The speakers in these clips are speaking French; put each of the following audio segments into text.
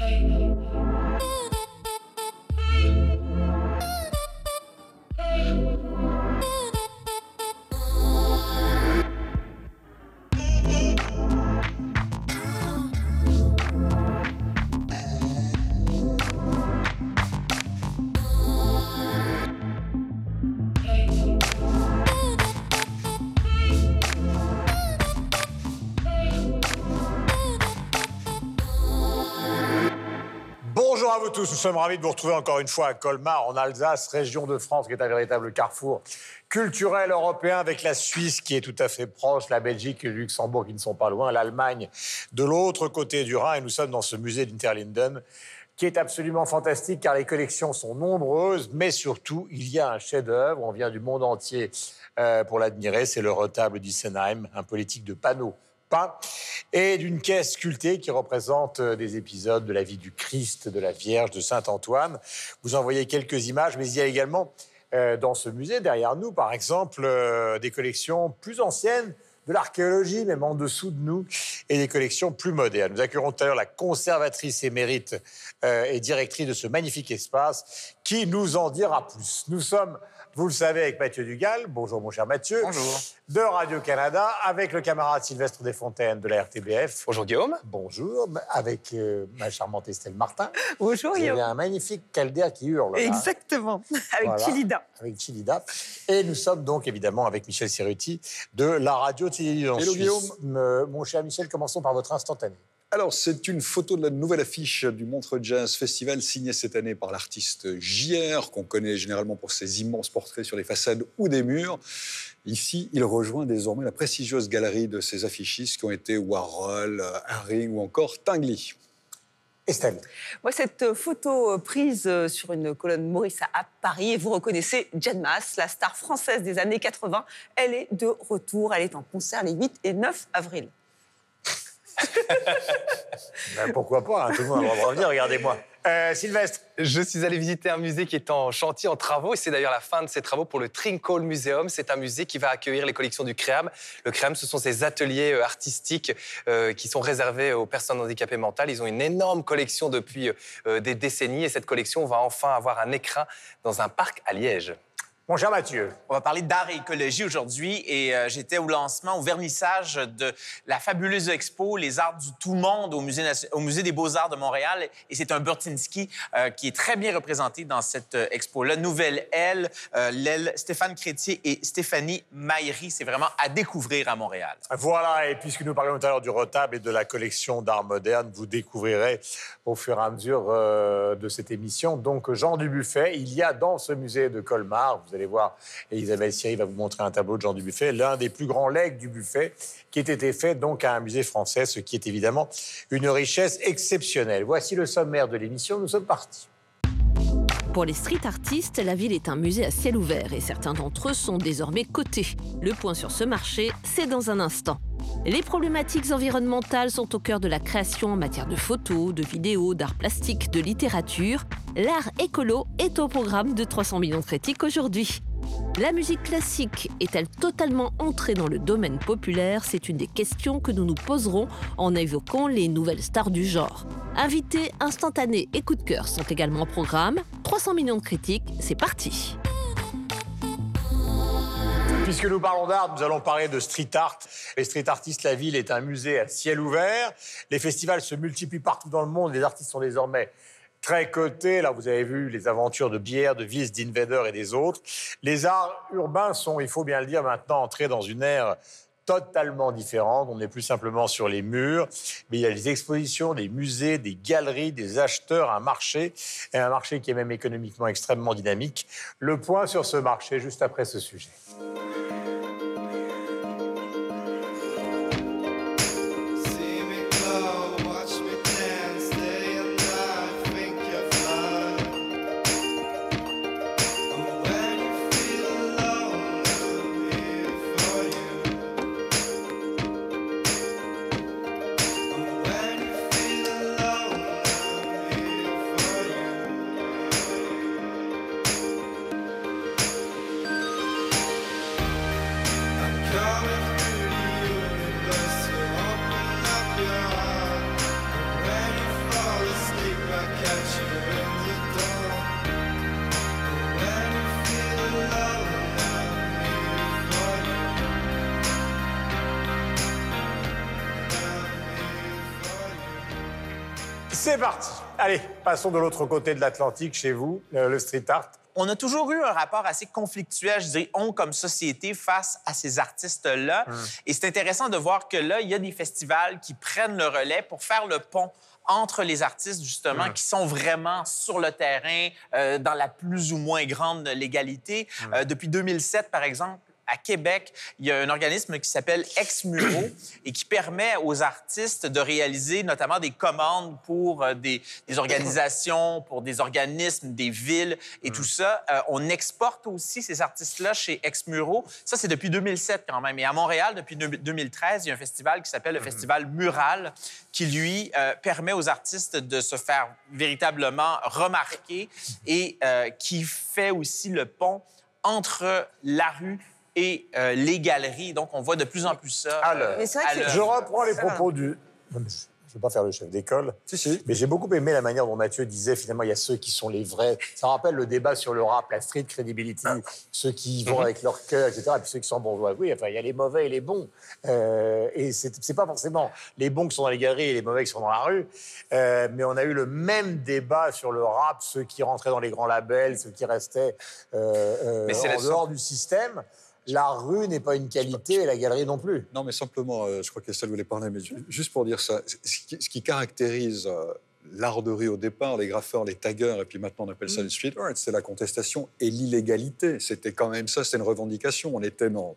Bonjour à tous, nous sommes ravis de vous retrouver encore une fois à Colmar, en Alsace, région de France, qui est un véritable carrefour culturel européen avec la Suisse qui est tout à fait proche, la Belgique et le Luxembourg qui ne sont pas loin, l'Allemagne de l'autre côté du Rhin. Et nous sommes dans ce musée d'Interlinden qui est absolument fantastique car les collections sont nombreuses, mais surtout, il y a un chef-d'œuvre. On vient du monde entier euh, pour l'admirer. C'est le retable d'Issenheim, un politique de panneaux et d'une caisse sculptée qui représente euh, des épisodes de la vie du Christ, de la Vierge, de Saint Antoine. Vous en voyez quelques images, mais il y a également euh, dans ce musée derrière nous, par exemple, euh, des collections plus anciennes de l'archéologie, même en dessous de nous, et des collections plus modernes. Nous accueillerons tout à l'heure la conservatrice émérite et directrice de ce magnifique espace, qui nous en dira plus. Nous sommes, vous le savez, avec Mathieu Dugal. Bonjour, mon cher Mathieu. Bonjour. De Radio-Canada, avec le camarade Sylvestre Desfontaines de la RTBF. Bonjour Guillaume. Bonjour, avec euh, ma charmante Estelle Martin. Bonjour Vous Guillaume. un magnifique caldaire qui hurle. là. Exactement, avec Voilà. Chilida. avec Chilida. Et nous sommes donc évidemment avec Michel Cerruti de la radio-télévision Hello, suisse. Guillaume. Euh, Mon cher Michel, commençons par votre instantané. Alors, c'est une photo de la nouvelle affiche du Montreux Jazz Festival, signée cette année par l'artiste JR, qu'on connaît généralement pour ses immenses portraits sur les façades ou des murs. Ici, il rejoint désormais la prestigieuse galerie de ses affichistes qui ont été Warhol, Haring ou encore Tingley. Estelle. Moi, cette photo prise sur une colonne Maurice à Paris, et vous reconnaissez Jen Mass, la star française des années 80. Elle est de retour. Elle est en concert les 8 et 9 avril. Ben, pourquoi pas hein, Tout le monde a le droit de revenir, regardez-moi. Euh, Sylvestre. Je suis allé visiter un musée qui est en chantier, en travaux, et c'est d'ailleurs la fin de ces travaux pour le Trinquehaul Museum. C'est un musée qui va accueillir les collections du CREAM. Le CREAM, ce sont ces ateliers euh, artistiques euh, qui sont réservés aux personnes handicapées mentales. Ils ont une énorme collection depuis des décennies, et cette collection va enfin avoir un écrin dans un parc à Liège. Mon cher Mathieu. On va parler d'art et écologie aujourd'hui et euh, j'étais au lancement, au vernissage de la fabuleuse expo Les Arts du Tout Monde au Musée, nation- au musée des Beaux-Arts de Montréal. Et c'est un Burtinski euh, qui est très bien représenté dans cette euh, expo-là. Nouvelle aile, euh, l'aile Stéphane Crétier et Stéphanie Maillery. C'est vraiment à découvrir à Montréal. Voilà, et puisque nous parlions tout à l'heure du retable et de la collection d'art moderne, vous découvrirez au fur et à mesure de cette émission. Donc, Jean Dubuffet, il y a dans ce musée de Colmar, vous allez voir, et Isabelle Siri va vous montrer un tableau de Jean Dubuffet, l'un des plus grands legs du buffet, qui ait été fait donc à un musée français, ce qui est évidemment une richesse exceptionnelle. Voici le sommaire de l'émission, nous sommes partis. Pour les street artistes, la ville est un musée à ciel ouvert et certains d'entre eux sont désormais cotés. Le point sur ce marché, c'est dans un instant. Les problématiques environnementales sont au cœur de la création en matière de photos, de vidéos, d'art plastique, de littérature. L'art écolo est au programme de 300 millions de critiques aujourd'hui. La musique classique est-elle totalement entrée dans le domaine populaire? C'est une des questions que nous nous poserons en évoquant les nouvelles stars du genre. Invités, instantanés et coups de cœur sont également au programme. 300 millions de critiques, c'est parti Puisque nous parlons d'art, nous allons parler de street art. Les street artistes, la ville est un musée à ciel ouvert. Les festivals se multiplient partout dans le monde. Les artistes sont désormais très cotés. Là, vous avez vu les aventures de Bière, de Viz, d'Invader et des autres. Les arts urbains sont, il faut bien le dire, maintenant entrés dans une ère totalement différente. On n'est plus simplement sur les murs, mais il y a des expositions, des musées, des galeries, des acheteurs, un marché, et un marché qui est même économiquement extrêmement dynamique. Le point sur ce marché juste après ce sujet. Allez, passons de l'autre côté de l'Atlantique, chez vous, euh, le street art. on a toujours eu un rapport assez conflictuel, je dirais, on comme société face à ces artistes-là. Et c'est intéressant de voir que là, il y a des festivals qui prennent le relais pour faire le pont entre les artistes, justement, qui sont vraiment sur le terrain, euh, dans la plus ou moins grande légalité. Euh, depuis 2007, par exemple, à Québec, il y a un organisme qui s'appelle Ex-Muro et qui permet aux artistes de réaliser notamment des commandes pour euh, des, des organisations, pour des organismes, des villes et tout ça. Euh, on exporte aussi ces artistes-là chez Ex-Muro. Ça, c'est depuis 2007 quand même. Et à Montréal, depuis deux- 2013, il y a un festival qui s'appelle le Festival Mural qui, lui, euh, permet aux artistes de se faire véritablement remarquer et euh, qui fait aussi le pont entre la rue et euh, les galeries. Donc, on voit de plus en plus ça. Alors, euh, Mais vrai que l'œuvre. Je reprends les propos du. Non, mais je ne vais pas faire le chef d'école, Si, si. mais j'ai beaucoup aimé la manière dont Mathieu disait finalement il y a ceux qui sont les vrais. Ça rappelle le débat sur le rap, la street credibility, ceux qui vont avec leur cœur, etc. Et puis ceux qui sont bourgeois. Oui, enfin, il y a les mauvais et les bons. Euh, et c'est c'est pas forcément les bons qui sont dans les galeries et les mauvais qui sont dans la rue. Euh, mais on a eu le même débat sur le rap, ceux qui rentraient dans les grands labels, ceux qui restaient euh, euh, en dehors du système. La rue n'est pas une qualité et la galerie non plus. Non, mais simplement, euh, je crois qu'Estelle voulait parler, mais ju- juste pour dire ça, ce qui, ce qui caractérise euh, l'art de rue au départ, les graffeurs, les taggers, et puis maintenant on appelle ça le street art, c'est la contestation et l'illégalité. C'était quand même ça, c'était une revendication. On était dans,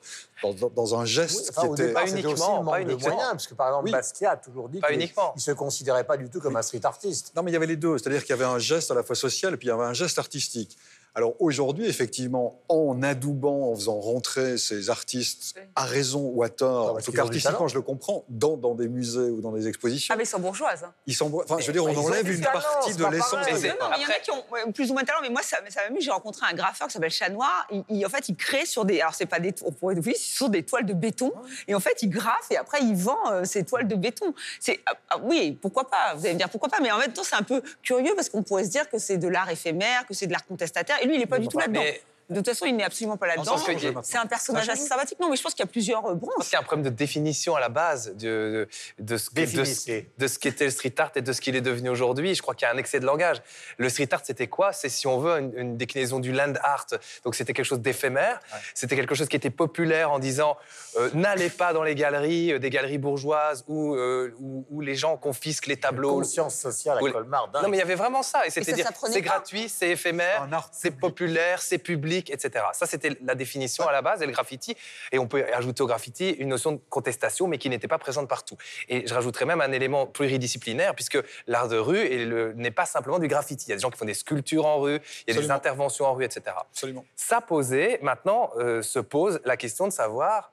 dans, un geste Oui, enfin, qui au était... départ, Pas uniquement, aussi le pas de moyens, parce que par exemple, Oui. Basquiat a toujours dit qu'il ne se considérait pas du tout comme un street artiste. Non, mais il y avait les deux. C'est-à-dire qu'il y avait un geste à la fois social et puis il y avait un geste artistique. Alors aujourd'hui, effectivement, en adoubant, en faisant rentrer ces artistes à raison ou à tort, en tout qu'ils cas artistiquement, je le comprends, dans, dans des musées ou dans des expositions, Ah, mais ils sont bourgeoises. hein. ils s'en- enfin, je veux dire, on enlève une talent, partie de l'essence. pareil. de- Mais Non, non, mais il y en a qui ont plus ou moins de talent, mais moi, ça, ça m'amuse. J'ai rencontré un graffeur qui s'appelle Chat Noir. Il, il- en fait, il crée sur des. Alors, c'est pas des. On pourrait oui, ce sont des toiles de béton. Et en fait, il graffe et après, il vend euh, ces toiles de béton. C'est. ah, ah, oui, pourquoi pas? Vous allez me dire pourquoi pas, mais en même temps, c'est un peu curieux parce qu'on pourrait se dire que c'est de l'art éphémère, que c'est de l'art contestataire. Et lui, il n'est pas du tout là-dedans. mais- De toute façon, il n'est absolument pas là-dedans. C'est un personnage assez sympathique. Non, mais je pense qu'il y a plusieurs euh, branches. qu'il y a un problème de définition à la base de, de, de ce, de, de qu'était le street art et de ce qu'il est devenu aujourd'hui. Je crois qu'il y a un excès de langage. Le street art, c'était quoi? C'est, si on veut, une, une déclinaison du land art. Donc, c'était quelque chose d'éphémère. C'était quelque chose qui était populaire en disant euh, n'allez pas dans les galeries, euh, des galeries bourgeoises où, euh, où, où les gens confisquent les tableaux. Conscience sociale à. Colmar, dingue. Non, mais il y avait vraiment ça. Et c'était dire, c'est gratuit, c'est éphémère, c'est populaire, c'est public, etc. Ça, c'était la définition à la base. Et le graffiti, et on peut ajouter au graffiti une notion de contestation, mais qui n'était pas présente partout. Et je rajouterais même un élément pluridisciplinaire, puisque l'art de rue n'est pas simplement du graffiti. Il y a des gens qui font des sculptures en rue, il y a des interventions en rue, etc. Absolument. Ça posé, maintenant euh, se pose la question de savoir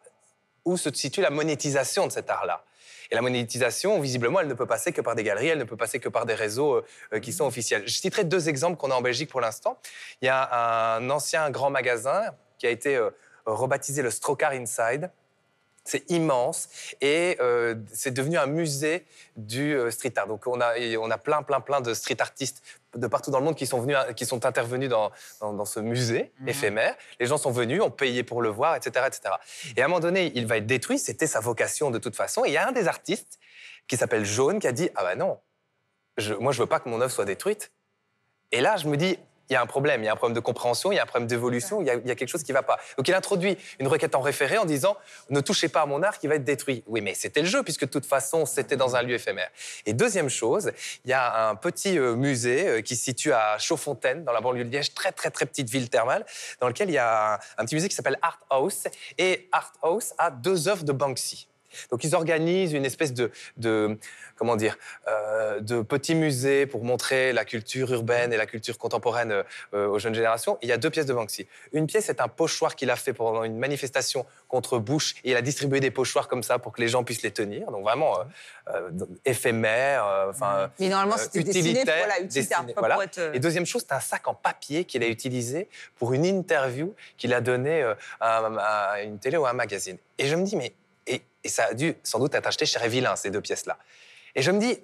où se situe la monétisation de cet art-là. Et la monétisation, visiblement, elle ne peut passer que par des galeries, elle ne peut passer que par des réseaux euh, euh, qui sont officiels. Je citerai deux exemples qu'on a en Belgique pour l'instant. Il y a un ancien grand magasin qui a été euh, rebaptisé le Strocar Inside. C'est immense et c'est devenu un musée du street art. Donc on a, on a plein, plein, plein de street artistes de partout dans le monde qui sont, venus, qui sont intervenus dans, dans, dans ce musée éphémère. Les gens sont venus, ont payé pour le voir, etc., etc. Et à un moment donné, il va être détruit. C'était sa vocation de toute façon. Et il y a un des artistes qui s'appelle Jaune qui a dit Ah ben non, je, moi je veux pas que mon œuvre soit détruite. Et là, je me dis, il y a un problème, il y a un problème de compréhension, il y a un problème d'évolution, il, y a- il y a quelque chose qui ne va pas. Donc il introduit une requête en référé en disant ne touchez pas à mon art qui va être détruit. Oui, mais c'était le jeu puisque de toute façon c'était dans un lieu éphémère. Et deuxième chose, il y a un petit euh, musée euh, qui se situe à Chaudfontaine dans la banlieue de Liège, très très très petite ville thermale, dans lequel il y a un, un petit musée qui s'appelle Art House et Art House a deux œuvres de Banksy. Donc ils organisent une espèce de, de comment dire, euh, de petits musées pour montrer la culture urbaine et la culture contemporaine euh, aux jeunes générations. Et il y a deux pièces de Banksy. Une pièce est un pochoir qu'il a fait pendant une manifestation contre Bush et il a distribué des pochoirs comme ça pour que les gens puissent les tenir. Donc vraiment euh, éphémère, enfin. Mais normalement, c'était destiné pour, voilà, utilitaire, pas voilà. pour être. Et deuxième chose, c'est un sac en papier qu'il a utilisé pour une interview qu'il a donnée à, à une télé ou à un magazine. Et je me dis, mais. Et, et ça a dû sans doute être acheté chez Révillin, ces deux pièces-là. Et je me dis,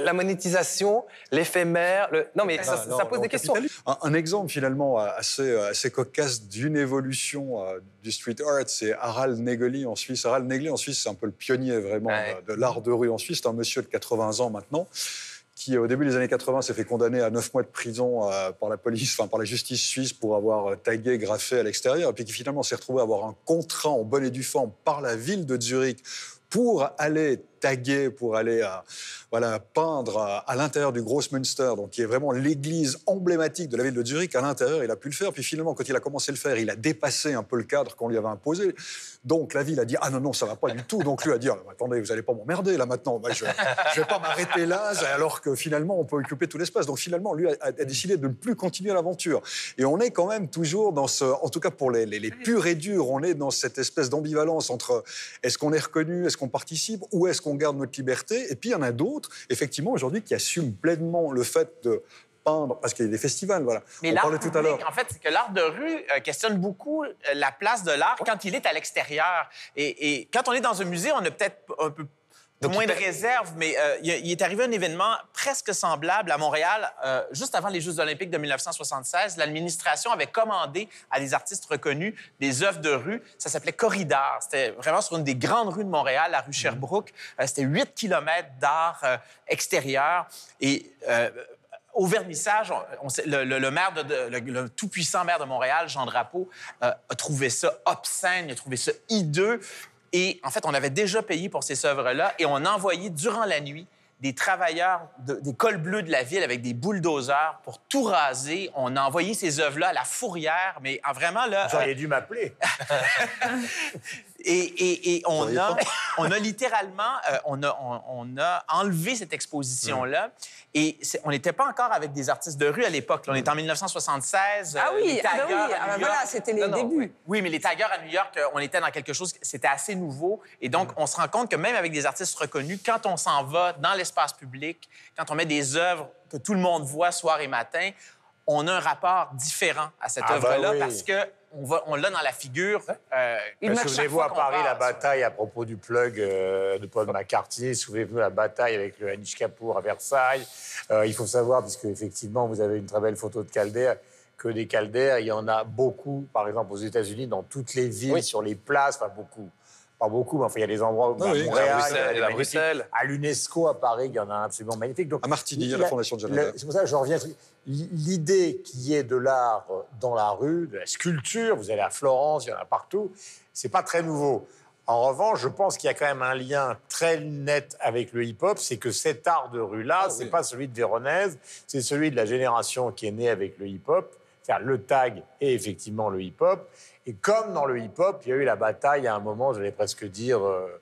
la monétisation, l'éphémère. Le... Non, mais ça, Ah, non, ça pose non, des questions. Un, un exemple finalement assez, assez cocasse d'une évolution euh, du street art, c'est Harald Negeli en Suisse. Harald Negeli en Suisse, c'est un peu le pionnier vraiment Ouais. euh, de l'art de rue en Suisse. C'est un monsieur de 80 ans maintenant qui, au début des années 80, s'est fait condamner à 9 mois de prison euh, par la police, enfin par la justice suisse pour avoir euh, tagué, graffé à l'extérieur, et puis qui finalement s'est retrouvé à avoir un contrat en bonne et due forme par la ville de Zurich pour aller taguer, pour aller euh, voilà, peindre à, à l'intérieur du Grossmünster, donc qui est vraiment l'église emblématique de la ville de Zurich. À l'intérieur, il a pu le faire. Puis finalement, quand il a commencé à le faire, il a dépassé un peu le cadre qu'on lui avait imposé. Donc la ville a dit ah non non ça va pas du tout. Donc lui a dit Ah, attendez vous allez pas m'emmerder là maintenant. Je, je vais pas m'arrêter là alors que finalement on peut occuper tout l'espace. Donc finalement lui a, a décidé de ne plus continuer l'aventure. Et on est quand même toujours dans ce, en tout cas pour les, les, les purs et durs, on est dans cette espèce d'ambivalence entre est-ce qu'on est reconnu, est-ce qu'on participe ou est-ce qu'on garde notre liberté. Et puis il y en a d'autres effectivement aujourd'hui qui assument pleinement le fait de peindre parce qu'il y a des festivals voilà. Mais on l'art parlait tout à l'heure. en fait, c'est que l'art de rue euh, questionne beaucoup euh, la place de l'art quand il est à l'extérieur. Et, et quand on est dans un musée, on a peut-être un peu Donc, moins il de réserve, mais euh, il, est arrivé un événement presque semblable à Montréal, euh, juste avant les Jeux olympiques de 1976. L'administration avait commandé à des artistes reconnus des œuvres de rue. Ça s'appelait Corridor. C'était vraiment sur une des grandes rues de Montréal, la rue Sherbrooke. Euh, C'était 8 kilomètres d'art extérieur. Et au vernissage, on- le, le- le maire de, de- le, le tout-puissant maire de Montréal, Jean Drapeau, euh, a trouvé ça obscène, il a trouvé ça hideux. Et en fait, on avait déjà payé pour ces œuvres-là et on a envoyé durant la nuit des travailleurs de- des cols bleus de la ville avec des bulldozers pour tout raser. On a envoyé ces œuvres-là à la fourrière, mais en vraiment là. Vous euh, auriez dû m'appeler. et, et- et on, a, on a littéralement euh, on a, on, on a enlevé cette exposition-là. Et on n'était pas encore avec des artistes de rue à l'époque. On était en 1976. Ah euh, oui, les ah oui, à ah New York. voilà, c'était les Non, non, débuts. Oui, mais les taggers à New York, euh, on était dans quelque chose, c'était assez nouveau. Et donc, on se rend compte que même avec des artistes reconnus, quand on s'en va dans l'espace public, quand on met des œuvres que tout le monde voit soir et matin, on a un rapport différent à cette Ah bah œuvre-là oui. parce que on, va, on l'a dans la figure. euh, marche Souvenez-vous à Paris la bataille à propos du plug euh, de Paul McCartney. Souvenez-vous la bataille avec le Anish Kapoor à Versailles. Euh, il faut savoir, puisque effectivement vous avez une très belle photo de Calder, que des Calder, il y en a beaucoup, par exemple aux États-Unis, dans toutes les villes, Oui. sur les places, enfin beaucoup. Pas beaucoup, mais enfin, il y a des endroits où Ah oui, à Montréal, à il y a à. Bruxelles. À l'UNESCO, à Paris, il y en a un absolument magnifique. Donc, À Martigny, à il la a- Fondation de Genève. C'est pour ça que je reviens. L'idée qui est de l'art euh, dans la rue, de la sculpture, vous allez à Florence, il y en a partout, c'est pas très nouveau. En revanche, je pense qu'il y a quand même un lien très net avec le hip-hop, c'est que cet art de rue-là, Ah c'est oui. pas celui de Véronèse, c'est celui de la génération qui est née avec le hip-hop, le tag et effectivement le hip-hop. Et comme dans le hip-hop, il y a eu la bataille à un moment, j'allais presque dire, euh,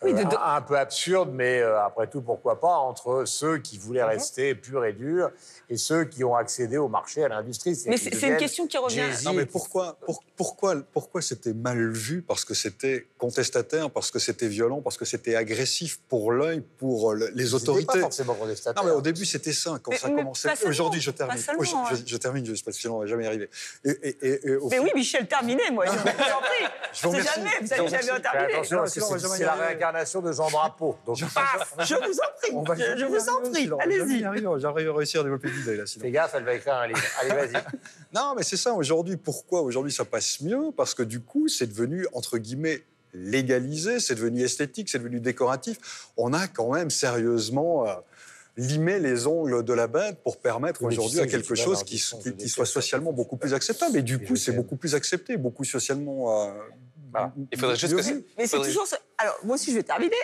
Oui, de- euh, de- un, peu absurde, mais euh, après tout, pourquoi pas, entre ceux qui voulaient Mhm. rester purs et durs et ceux qui ont accédé au marché, à l'industrie. Mais c'est c'est une question qui revient. Jay-Z Non, mais pourquoi, pour- pourquoi, pourquoi c'était mal vu Parce que c'était contestataire, parce que c'était violent, parce que c'était agressif pour l'œil, pour le- les autorités. pas forcément contestataire. Non, mais au début, c'était ça, quand Mais- ça mais commençait. Aujourd'hui, je termine. Oh, je, ouais. je- je termine, juste parce que sinon, on va jamais y arriver. Et, et- et- et au Mais fil- oui, Michel, terminez, moi. Je vous en prie. Je vous remercie. jamais, vous Je remercie. jamais attention, parce que va c'est la. Réincarnation de Jean Drapeau. Donc, Paf, je vous en prie. On va Je, vous en prie. Allez-y. arriver. J'arrive à réussir à développer l'idée, là, sinon. fais gaffe, elle va écrire un livre. Allez, vas-y. Non, mais c'est ça. Aujourd'hui, pourquoi aujourd'hui ça passe mieux? Parce que du coup, c'est devenu, entre guillemets, légalisé, c'est devenu esthétique, c'est devenu décoratif. On a quand même sérieusement euh, limé les ongles de la bête pour permettre aujourd'hui à que quelque chose qui, soit socialement beaucoup plus acceptable. Et du coup, c'est beaucoup plus accepté, beaucoup socialement. euh, Voilà. Il faudrait juste que. Mais c'est Faudrait- toujours. ce- Alors, moi aussi, je vais terminer.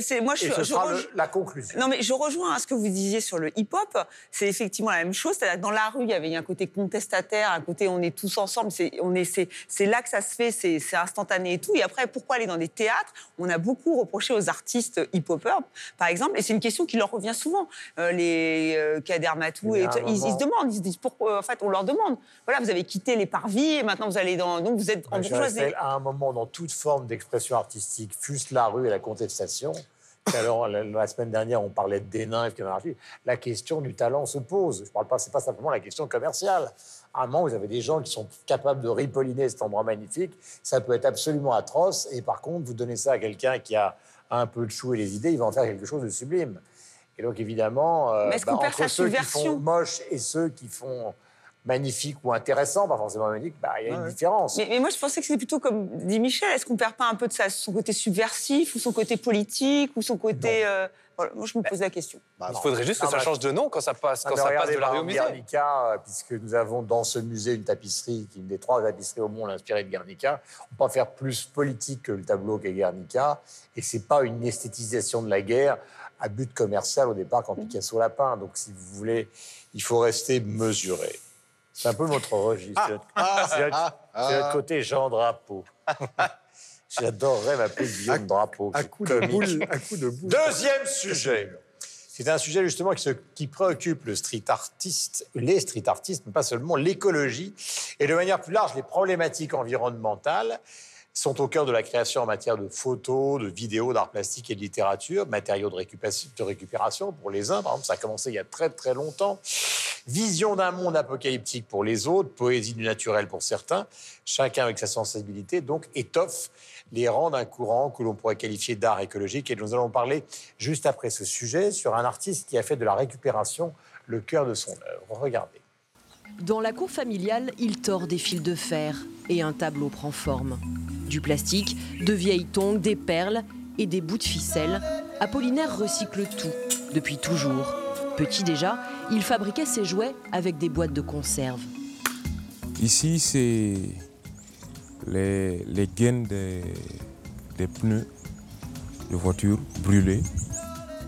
C'est moi, je, Et ce je sera rejoins- le- la conclusion. Non, mais je rejoins à ce que vous disiez sur le hip-hop. C'est effectivement la même chose. C'est-à-dire que dans la rue, il y avait un côté contestataire, un côté on est tous ensemble. C'est on est, c'est, c'est là que ça se fait. C'est, c'est instantané et tout. Et après, pourquoi aller dans des théâtres? On a beaucoup reproché aux artistes hip-hopers, par exemple. Et c'est une question qui leur revient souvent. Euh, les euh, Kader Matou, Mais et ils, ils se demandent. Ils se disent pourquoi. En fait, on leur demande. Voilà, vous avez quitté les parvis et maintenant vous allez dans. Donc vous êtes en bourgeoisie. à un moment dans toute forme d'expression artistique, fût-ce la rue et la contestation. Alors, la, semaine dernière, on parlait de Dénin et. La question du talent se pose. Je parle pas, c'est pas simplement la question commerciale. À un moment, vous avez des gens qui sont capables de ripolliner cet endroit magnifique. Ça peut être absolument atroce. Et par contre, vous donnez ça à quelqu'un qui a un peu de chou et les idées, il va en faire quelque chose de sublime. Et donc, évidemment, euh, perd entre ceux qui font moche et ceux qui font magnifique ou intéressant, pas forcément magnifique, bah, il y a une différence. Mais, mais moi, je pensais que c'était plutôt comme dit Michel. Est-ce qu'on perd pas un peu de sa- son côté subversif ou son côté politique ou son côté. euh, voilà, moi, je me pose la question. Bah, Il faudrait juste que Non, ça change de nom quand ça passe, quand ça passe de la rue par au musée. Guernica, euh, puisque nous avons dans ce musée une tapisserie, qui est une des trois tapisseries au monde inspirées de Guernica, on peut pas faire plus politique que le tableau qu'est Guernica, et c'est pas une esthétisation de la guerre à but commercial au départ quand Picasso l'a peint. Donc, si vous voulez, il faut rester mesuré. C'est un peu notre registre. C'est notre- c'est c'est notre côté Jean Drapeau. J'adorerais m'appeler Guillaume Drapeau. À coup de boule, à coup de boule. Deuxième sujet. C'est un sujet justement qui, se- qui préoccupe le street artiste, les street artistes, mais pas seulement l'écologie, et de manière plus large, les problématiques environnementales sont au cœur de la création en matière de photos, de vidéos, d'art plastique et de littérature, matériaux de récupération, pour les uns, par exemple, ça a commencé il y a très très longtemps. Vision d'un monde apocalyptique pour les autres, poésie du naturel pour certains, chacun avec sa sensibilité, donc étoffe les rangs d'un courant que l'on pourrait qualifier d'art écologique. Et nous allons parler juste après ce sujet sur un artiste qui a fait de la récupération le cœur de son œuvre. Regardez. Dans la cour familiale, il tord des fils de fer et un tableau prend forme. Du plastique, de vieilles tongs, des perles et des bouts de ficelle, Apollinaire recycle tout, depuis toujours. Petit déjà, il fabriquait ses jouets avec des boîtes de conserve. Ici, c'est les, gaines des, pneus de voiture brûlés.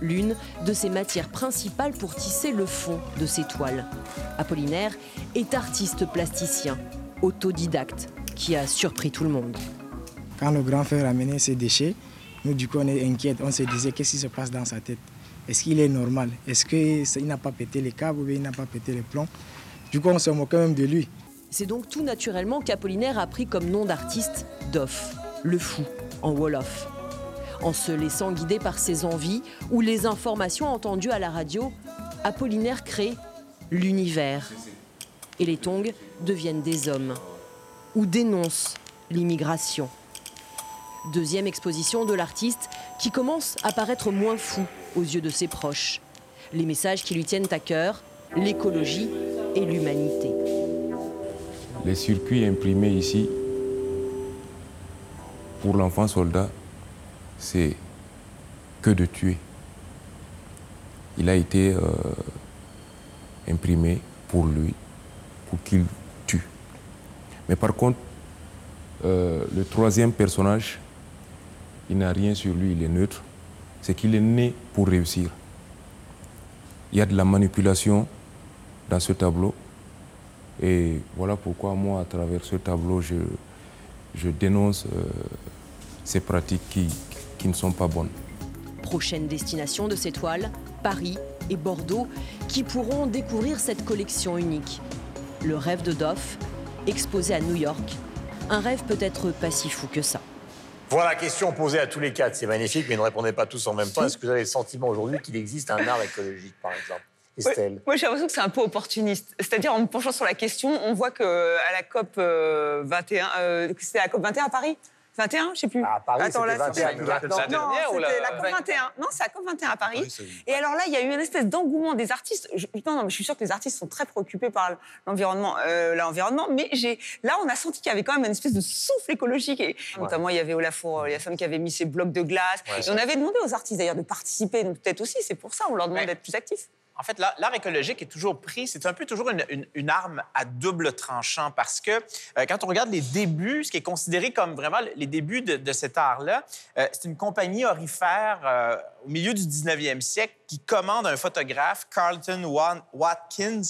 L'une de ses matières principales pour tisser le fond de ses toiles. Apollinaire est artiste plasticien, autodidacte, qui a surpris tout le monde. Quand le grand frère ramenait ses déchets, nous, du coup, on est inquiète. On se disait qu'est-ce qui se passe dans sa tête? Est-ce qu'il est normal? Est-ce qu'il n'a pas pété les câbles ou bien il n'a pas pété les plombs? Du coup, on se moquait même de lui. C'est donc tout naturellement qu'Apollinaire a pris comme nom d'artiste Doff, le fou, en Wolof. En se laissant guider par ses envies ou les informations entendues à la radio, Apollinaire crée l'univers. Et les tongs deviennent des hommes. Ou dénoncent l'immigration. Deuxième exposition de l'artiste qui commence à paraître moins fou aux yeux de ses proches. Les messages qui lui tiennent à cœur, l'écologie et l'humanité. Les circuits imprimés ici, pour l'enfant soldat, c'est que de tuer. Il a été euh, imprimé pour lui, pour qu'il tue. Mais par contre, euh, le troisième personnage, il n'a rien sur lui, il est neutre. C'est qu'il est né pour réussir. Il y a de la manipulation dans ce tableau. Et voilà pourquoi moi, à travers ce tableau, je, je dénonce euh, ces pratiques qui, qui ne sont pas bonnes. Prochaine destination de ces toiles, Paris et Bordeaux, qui pourront découvrir cette collection unique. Le rêve de Doff, exposé à New York. Un rêve peut-être pas si fou que ça. Voilà, question posée à tous les quatre. C'est magnifique, mais ne répondez pas tous en même temps. Est-ce que vous avez le sentiment aujourd'hui qu'il existe un art écologique, par exemple? Estelle Moi, j'ai l'impression que c'est un peu opportuniste. C'est-à-dire, en me penchant sur la question, on voit que à la COP euh, 21, euh, c'était la COP 21 à Paris? 21, je sais plus. À Paris, Attends, là, 21, c'était- mais Non, maintenant- La dernière non, ou la- c'était la COP 21. Non, c'est la COP 21 à Paris. Oui, c'est- Et alors là, il y a eu une espèce d'engouement des artistes. Je, non, non, mais je suis sûre que les artistes sont très préoccupés par l'environnement, euh, l'environnement. Mais j'ai, là, on a senti qu'il y avait quand même une espèce de souffle écologique. Et notamment, il y avait Olafour Eliasson qui avait mis ses blocs de glace. Ouais, et on avait demandé aux artistes d'ailleurs de participer. Donc peut-être aussi, c'est pour ça, on leur demande Ouais. d'être plus actifs. En fait, l'art l'art écologique est toujours pris, c'est un peu toujours une, une- une arme à double tranchant parce que euh, quand on regarde les débuts, ce qui est considéré comme vraiment les débuts de, de cet art-là, euh, c'est une compagnie orifère euh, au milieu du 19e siècle qui commande à un photographe, Carlton Watkins,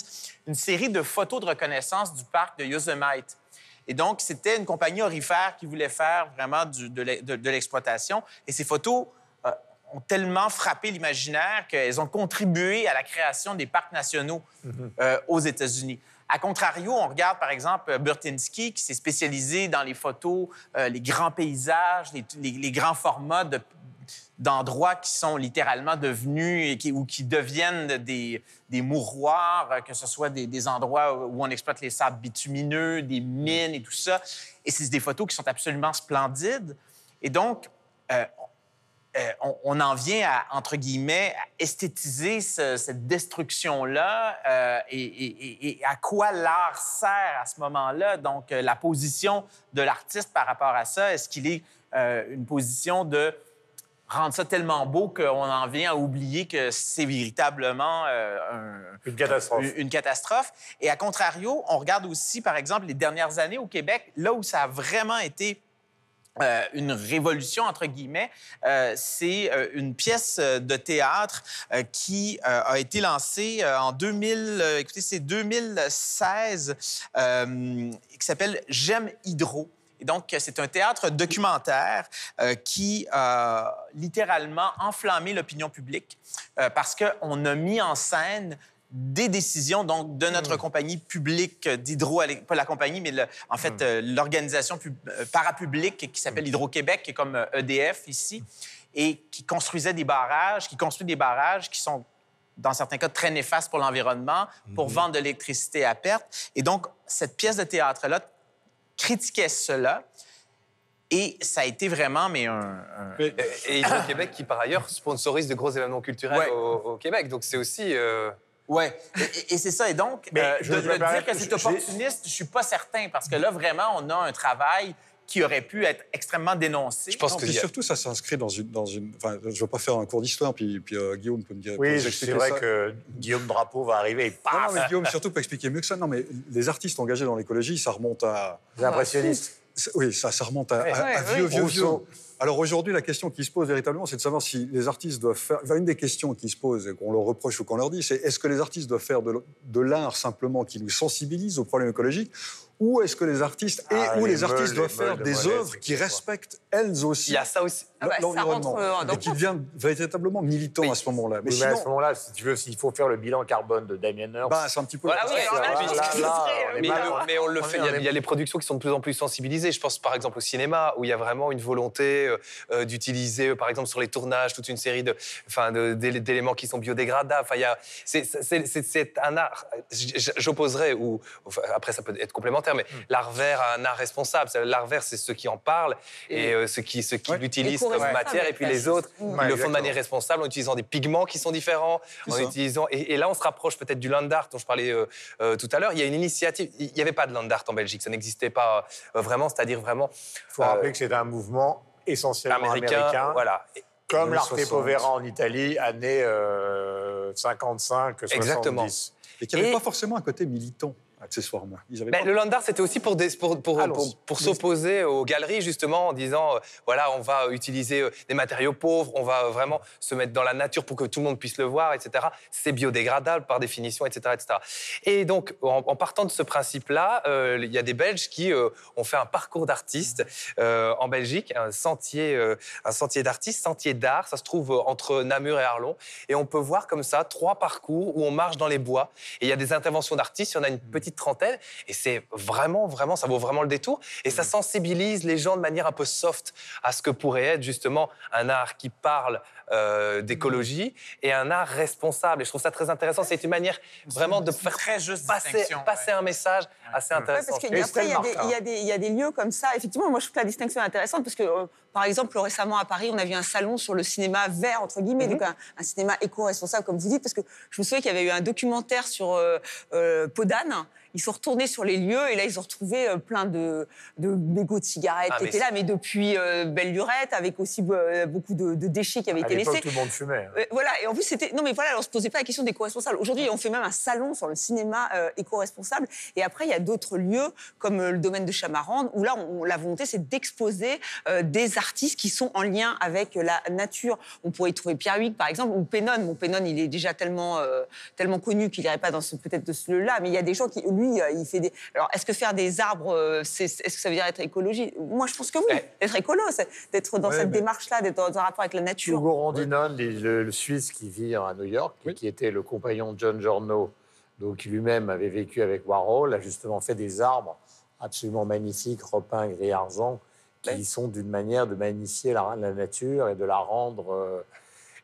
une série de photos de reconnaissance du parc de Yosemite. Et donc, c'était une compagnie orifère qui voulait faire vraiment du- de l'e- de- de l'exploitation. Et ces photos euh, ont tellement frappé l'imaginaire qu'elles ont contribué à la création des parcs nationaux euh, aux États-Unis. A contrario, on regarde par exemple Burtinsky qui s'est spécialisé dans les photos, euh, les grands paysages, les, grands formats de- d'endroits qui sont littéralement devenus ou qui deviennent des, mouroirs, euh, que ce soit des, des endroits où on exploite les sables bitumineux, des mines et tout ça. Et c'est des photos qui sont absolument splendides. Et donc, euh, euh, on, on en vient à, entre guillemets, à esthétiser ce- cette destruction-là euh, et, et- et- et à quoi l'art sert à ce moment-là. Donc, euh, la position de l'artiste par rapport à ça, est-ce qu'il est une position de rendre ça tellement beau qu'on en vient à oublier que c'est véritablement un- Une catastrophe. une- une catastrophe? Et à contrario, on regarde aussi, par exemple, les dernières années au Québec, là où ça a vraiment été euh, une révolution, entre guillemets, euh, c'est euh, une pièce de théâtre qui a été lancée en 2000, euh, écoutez, c'est 2016, euh, qui s'appelle J'aime Hydro. Et donc, c'est un théâtre documentaire qui a littéralement enflammé l'opinion publique parce qu'on a mis en scène des décisions donc de notre compagnie publique d'hydro, pas la compagnie, mais le- en fait euh, l'organisation pub- euh, parapublique qui s'appelle Hydro-Québec, qui est comme euh, EDF ici, et qui construisait des barrages, qui construit des barrages qui sont dans certains cas très néfastes pour l'environnement, pour vendre de l'électricité à perte. Et donc, cette pièce de théâtre-là critiquait cela. Et ça a été vraiment, mais un... un- Et, et Hydro-Québec, qui par ailleurs sponsorise de gros événements culturels Ouais. au, au Québec. Donc c'est aussi. euh, Ouais, et, c'est ça. Et donc, Mais euh, je de, dire que c'est opportuniste, je suis pas certain parce que là, vraiment, on a un travail qui aurait pu être extrêmement dénoncé. Je pense Non, que puis a- surtout, ça s'inscrit dans une, dans une. Enfin, je ne veux pas faire un cours d'histoire, puis, puis euh, Guillaume peut me dire. peut Oui, c'est vrai ça. que Guillaume Drapeau va arriver et Non, paf non, mais Guillaume, surtout pour expliquer mieux que ça. Non, mais les artistes engagés dans l'écologie, ça remonte à. Les impressionnistes. Oui, ça, ça remonte à, à- à Ouais, vieux, vieux, vieux. Alors aujourd'hui, la question qui se pose véritablement, c'est de savoir si les artistes doivent faire. Enfin, une des questions qui se pose et qu'on leur reproche ou qu'on leur dit, c'est est-ce que les artistes doivent faire de, l'art simplement qui nous sensibilise aux problèmes écologiques ou est-ce que les artistes et Ah, ou les les, artistes meules, doivent les faire meules des œuvres qui respectent elles aussi Il y a ça aussi. Ah bah, l'environnement rentre, euh, qui deviennent véritablement militants Oui. à ce moment-là. Mais Oui, mais à ce moment-là, si tu veux, s'il faut faire le bilan carbone de Damien Hirst, bah, c'est un petit peu. Voilà, oui, Mais, mal- le- mais on le on fait. Il y, a, les productions qui sont de plus en plus sensibilisées. Je pense par exemple au cinéma, où il y a vraiment une volonté euh, euh, d'utiliser, par exemple, sur les tournages, toute une série de, enfin, d'éléments qui sont biodégradables. Enfin, il y a, c'est, un art. J'opposerais, ou enfin, après ça peut être complémentaire, mais l'art vert a un art responsable. L'art vert, c'est ceux qui en parlent et euh, ceux qui, ceux qui Ouais. l'utilisent matière, et puis les autres, Ouais, ils le font de manière responsable en utilisant des pigments qui sont différents, en utilisant. Et, et là, on se rapproche peut-être du land art dont je parlais euh, euh, tout à l'heure. Il y a une initiative. Il n'y avait pas de land art en Belgique. Ça n'existait pas euh, vraiment. C'est-à-dire vraiment il faut euh, rappeler que c'est un mouvement essentiellement américain. américain, Voilà. comme l'Arte 60. Povera en Italie, années euh, 55, 70. Exactement. Et qui n'avait pas forcément un côté militant, accessoirement. Ils le land art, c'était aussi pour, des- pour, pour, Allons-y. pour, pour s'opposer aux galeries, justement, en disant, euh, voilà, on va utiliser euh, des matériaux pauvres, on va vraiment se mettre dans la nature pour que tout le monde puisse le voir, etc. C'est biodégradable par définition, etc. etc. Et donc, en, en partant de ce principe-là, euh, il y a des Belges qui euh, ont fait un parcours d'artistes en Belgique, un sentier, un sentier d'artistes, sentier d'art, ça se trouve entre Namur et Arlon. Et on peut voir comme ça trois parcours où on marche dans les bois. Et il y a des interventions d'artistes, il y en a une petite trentaine. Et c'est vraiment, vraiment, ça vaut vraiment le détour. Et ça sensibilise les gens de manière un peu soft à ce que pourrait être justement un art qui parle euh, d'écologie et un art responsable. Et je trouve ça très intéressant. C'est une manière vraiment de faire très juste passer, ouais. un message assez Ouais, intéressant. parce Et qu'après, il y, a des- Estelle il y a des- il y a des lieux comme ça. Effectivement, moi, je trouve que la distinction est intéressante parce que, euh, par exemple, récemment à Paris, on a vu un salon sur le cinéma vert, entre guillemets, donc un, un cinéma éco-responsable, comme vous dites, parce que je me souviens qu'il y avait eu un documentaire sur euh, euh, Podane. Ils sont retournés sur les lieux et là, ils ont retrouvé euh, plein de, de mégots de cigarettes Ah, qui étaient là, mais depuis euh, belle lurette, avec aussi euh, beaucoup de, de déchets qui avaient À été laissés. tout le monde fumait. hein. Euh, voilà, et en plus, c'était. Non, mais voilà, on se posait pas la question d'éco-responsable. Aujourd'hui, on fait même un salon sur le cinéma euh, éco-responsable. Et après, il y a d'autres lieux, comme le domaine de Chamarande, où là, on- la volonté, c'est d'exposer des artistes qui sont en lien avec la nature. On pourrait y trouver Pierre Huyghe, par exemple, ou Pennon. Bon, Pennon, il est déjà tellement, tellement connu qu'il n'irait pas dans ce, peut-être de ce lieu-là. Mais il y a des gens qui, lui, euh, il fait des. Alors, est-ce que faire des arbres, euh, c'est- est-ce que ça veut dire être écologie? Moi, je pense que oui. Être écolo, c'est d'être dans Ouais, cette mais- démarche-là, d'être dans un rapport avec la nature. Hugo Rondinone, le, le Suisse qui vit à New York, et Oui. qui était le compagnon de John Giorno, donc qui lui-même avait vécu avec Warhol, a justement fait des arbres absolument magnifiques, repeints gris argent, qui Ouais. sont d'une manière de magnifier la, la nature et de la rendre euh,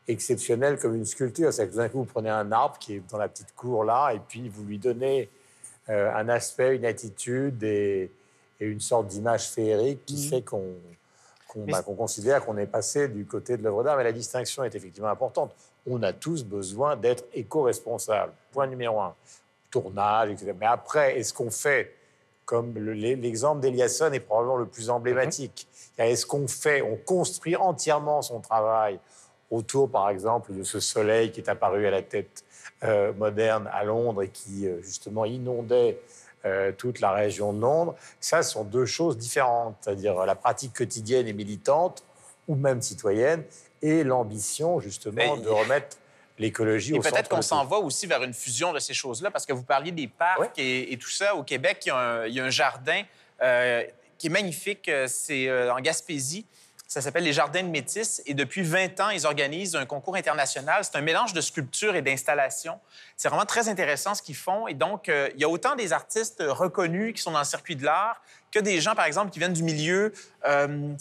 exceptionnelle comme une sculpture. C'est que d'un coup, vous prenez un arbre qui est dans la petite cour là, et puis vous lui donnez euh, un aspect, une attitude et, et une sorte d'image féerique qui fait qu'on qu'on Mais bah, qu'on considère qu'on est passé du côté de l'œuvre d'art. Mais la distinction est effectivement importante. On a tous besoin d'être éco-responsables. Point numéro un. Tournage, etc. Mais après, est-ce qu'on fait, comme le- l'exemple d'Eliasson est probablement le plus emblématique, C'est-à-dire, est-ce qu'on fait, on construit entièrement son travail autour, par exemple, de ce soleil qui est apparu à la tête euh, moderne à Londres et qui, euh, justement, inondait euh, toute la région de Londres. Ça, ce sont deux choses différentes, c'est-à-dire euh, la pratique quotidienne et militante, ou même citoyenne, et l'ambition, justement, Mais- de remettre l'écologie au centre peut-être qu'on s'en va aussi vers une fusion de ces choses-là, parce que vous parliez des parcs et, et tout ça. Au Québec, il y a un, il y a un jardin euh, qui est magnifique. C'est en Gaspésie. Ça s'appelle les Jardins de Métis. Et depuis 20 ans, ils organisent un concours international. C'est un mélange de sculpture et d'installation. C'est vraiment très intéressant ce qu'ils font. Et donc, euh, il y a autant des artistes reconnus qui sont dans le circuit de l'art que des gens, par exemple, qui viennent du milieu euh,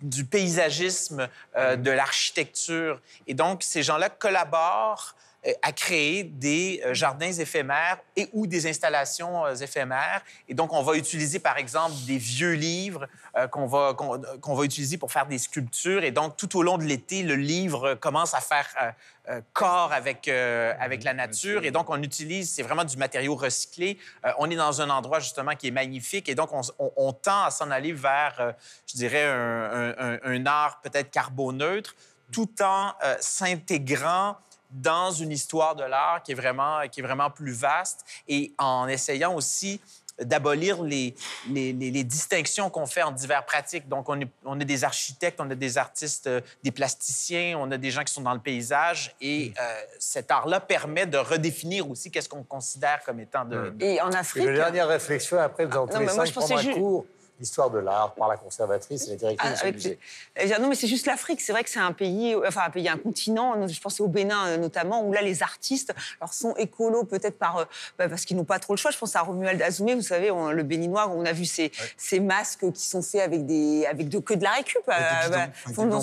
du, paysagisme, euh, de l'architecture. Et donc, ces gens-là collaborent à créer des euh, jardins éphémères et ou des installations euh, éphémères. Et donc, on va utiliser, par exemple, des vieux livres euh, qu'on va, qu'on va utiliser pour faire des sculptures. Et donc, tout au long de l'été, le livre commence à faire euh, euh, corps avec, euh, avec la nature. Et donc, on utilise, c'est vraiment du matériau recyclé. Euh, on est dans un endroit, justement, qui est magnifique. Et donc, on, on- on tend à s'en aller vers, euh, je dirais, un, un- art peut-être carboneutre, tout en euh, s'intégrant dans une histoire de l'art qui est vraiment, qui est vraiment plus vaste et en essayant aussi d'abolir les, les, les- les distinctions qu'on fait en divers pratiques. Donc, on, est, on a des architectes, on a des artistes, euh, des plasticiens, on a des gens qui sont dans le paysage. Et euh, cet art-là permet de redéfinir aussi qu'est-ce qu'on considère comme étant de... de- Et en Et Afrique. une dernière réflexion, après, nous allons tous non, les mais moi, cinq je pensais prendre un cours d'histoire de l'art par la conservatrice et la directrice Ah, musée. les- bien, Non, mais c'est juste l'Afrique. C'est vrai que c'est un pays, enfin un pays, un continent. Je pensais au Bénin euh, notamment, où là les artistes, alors sont écolos peut-être par euh, bah, parce qu'ils n'ont pas trop le choix. Je pense à Romuald Azoumé, vous savez, on- le béninois, on a vu ces, ces masques qui sont faits avec des avec de, que de la récup, euh, bah, bidons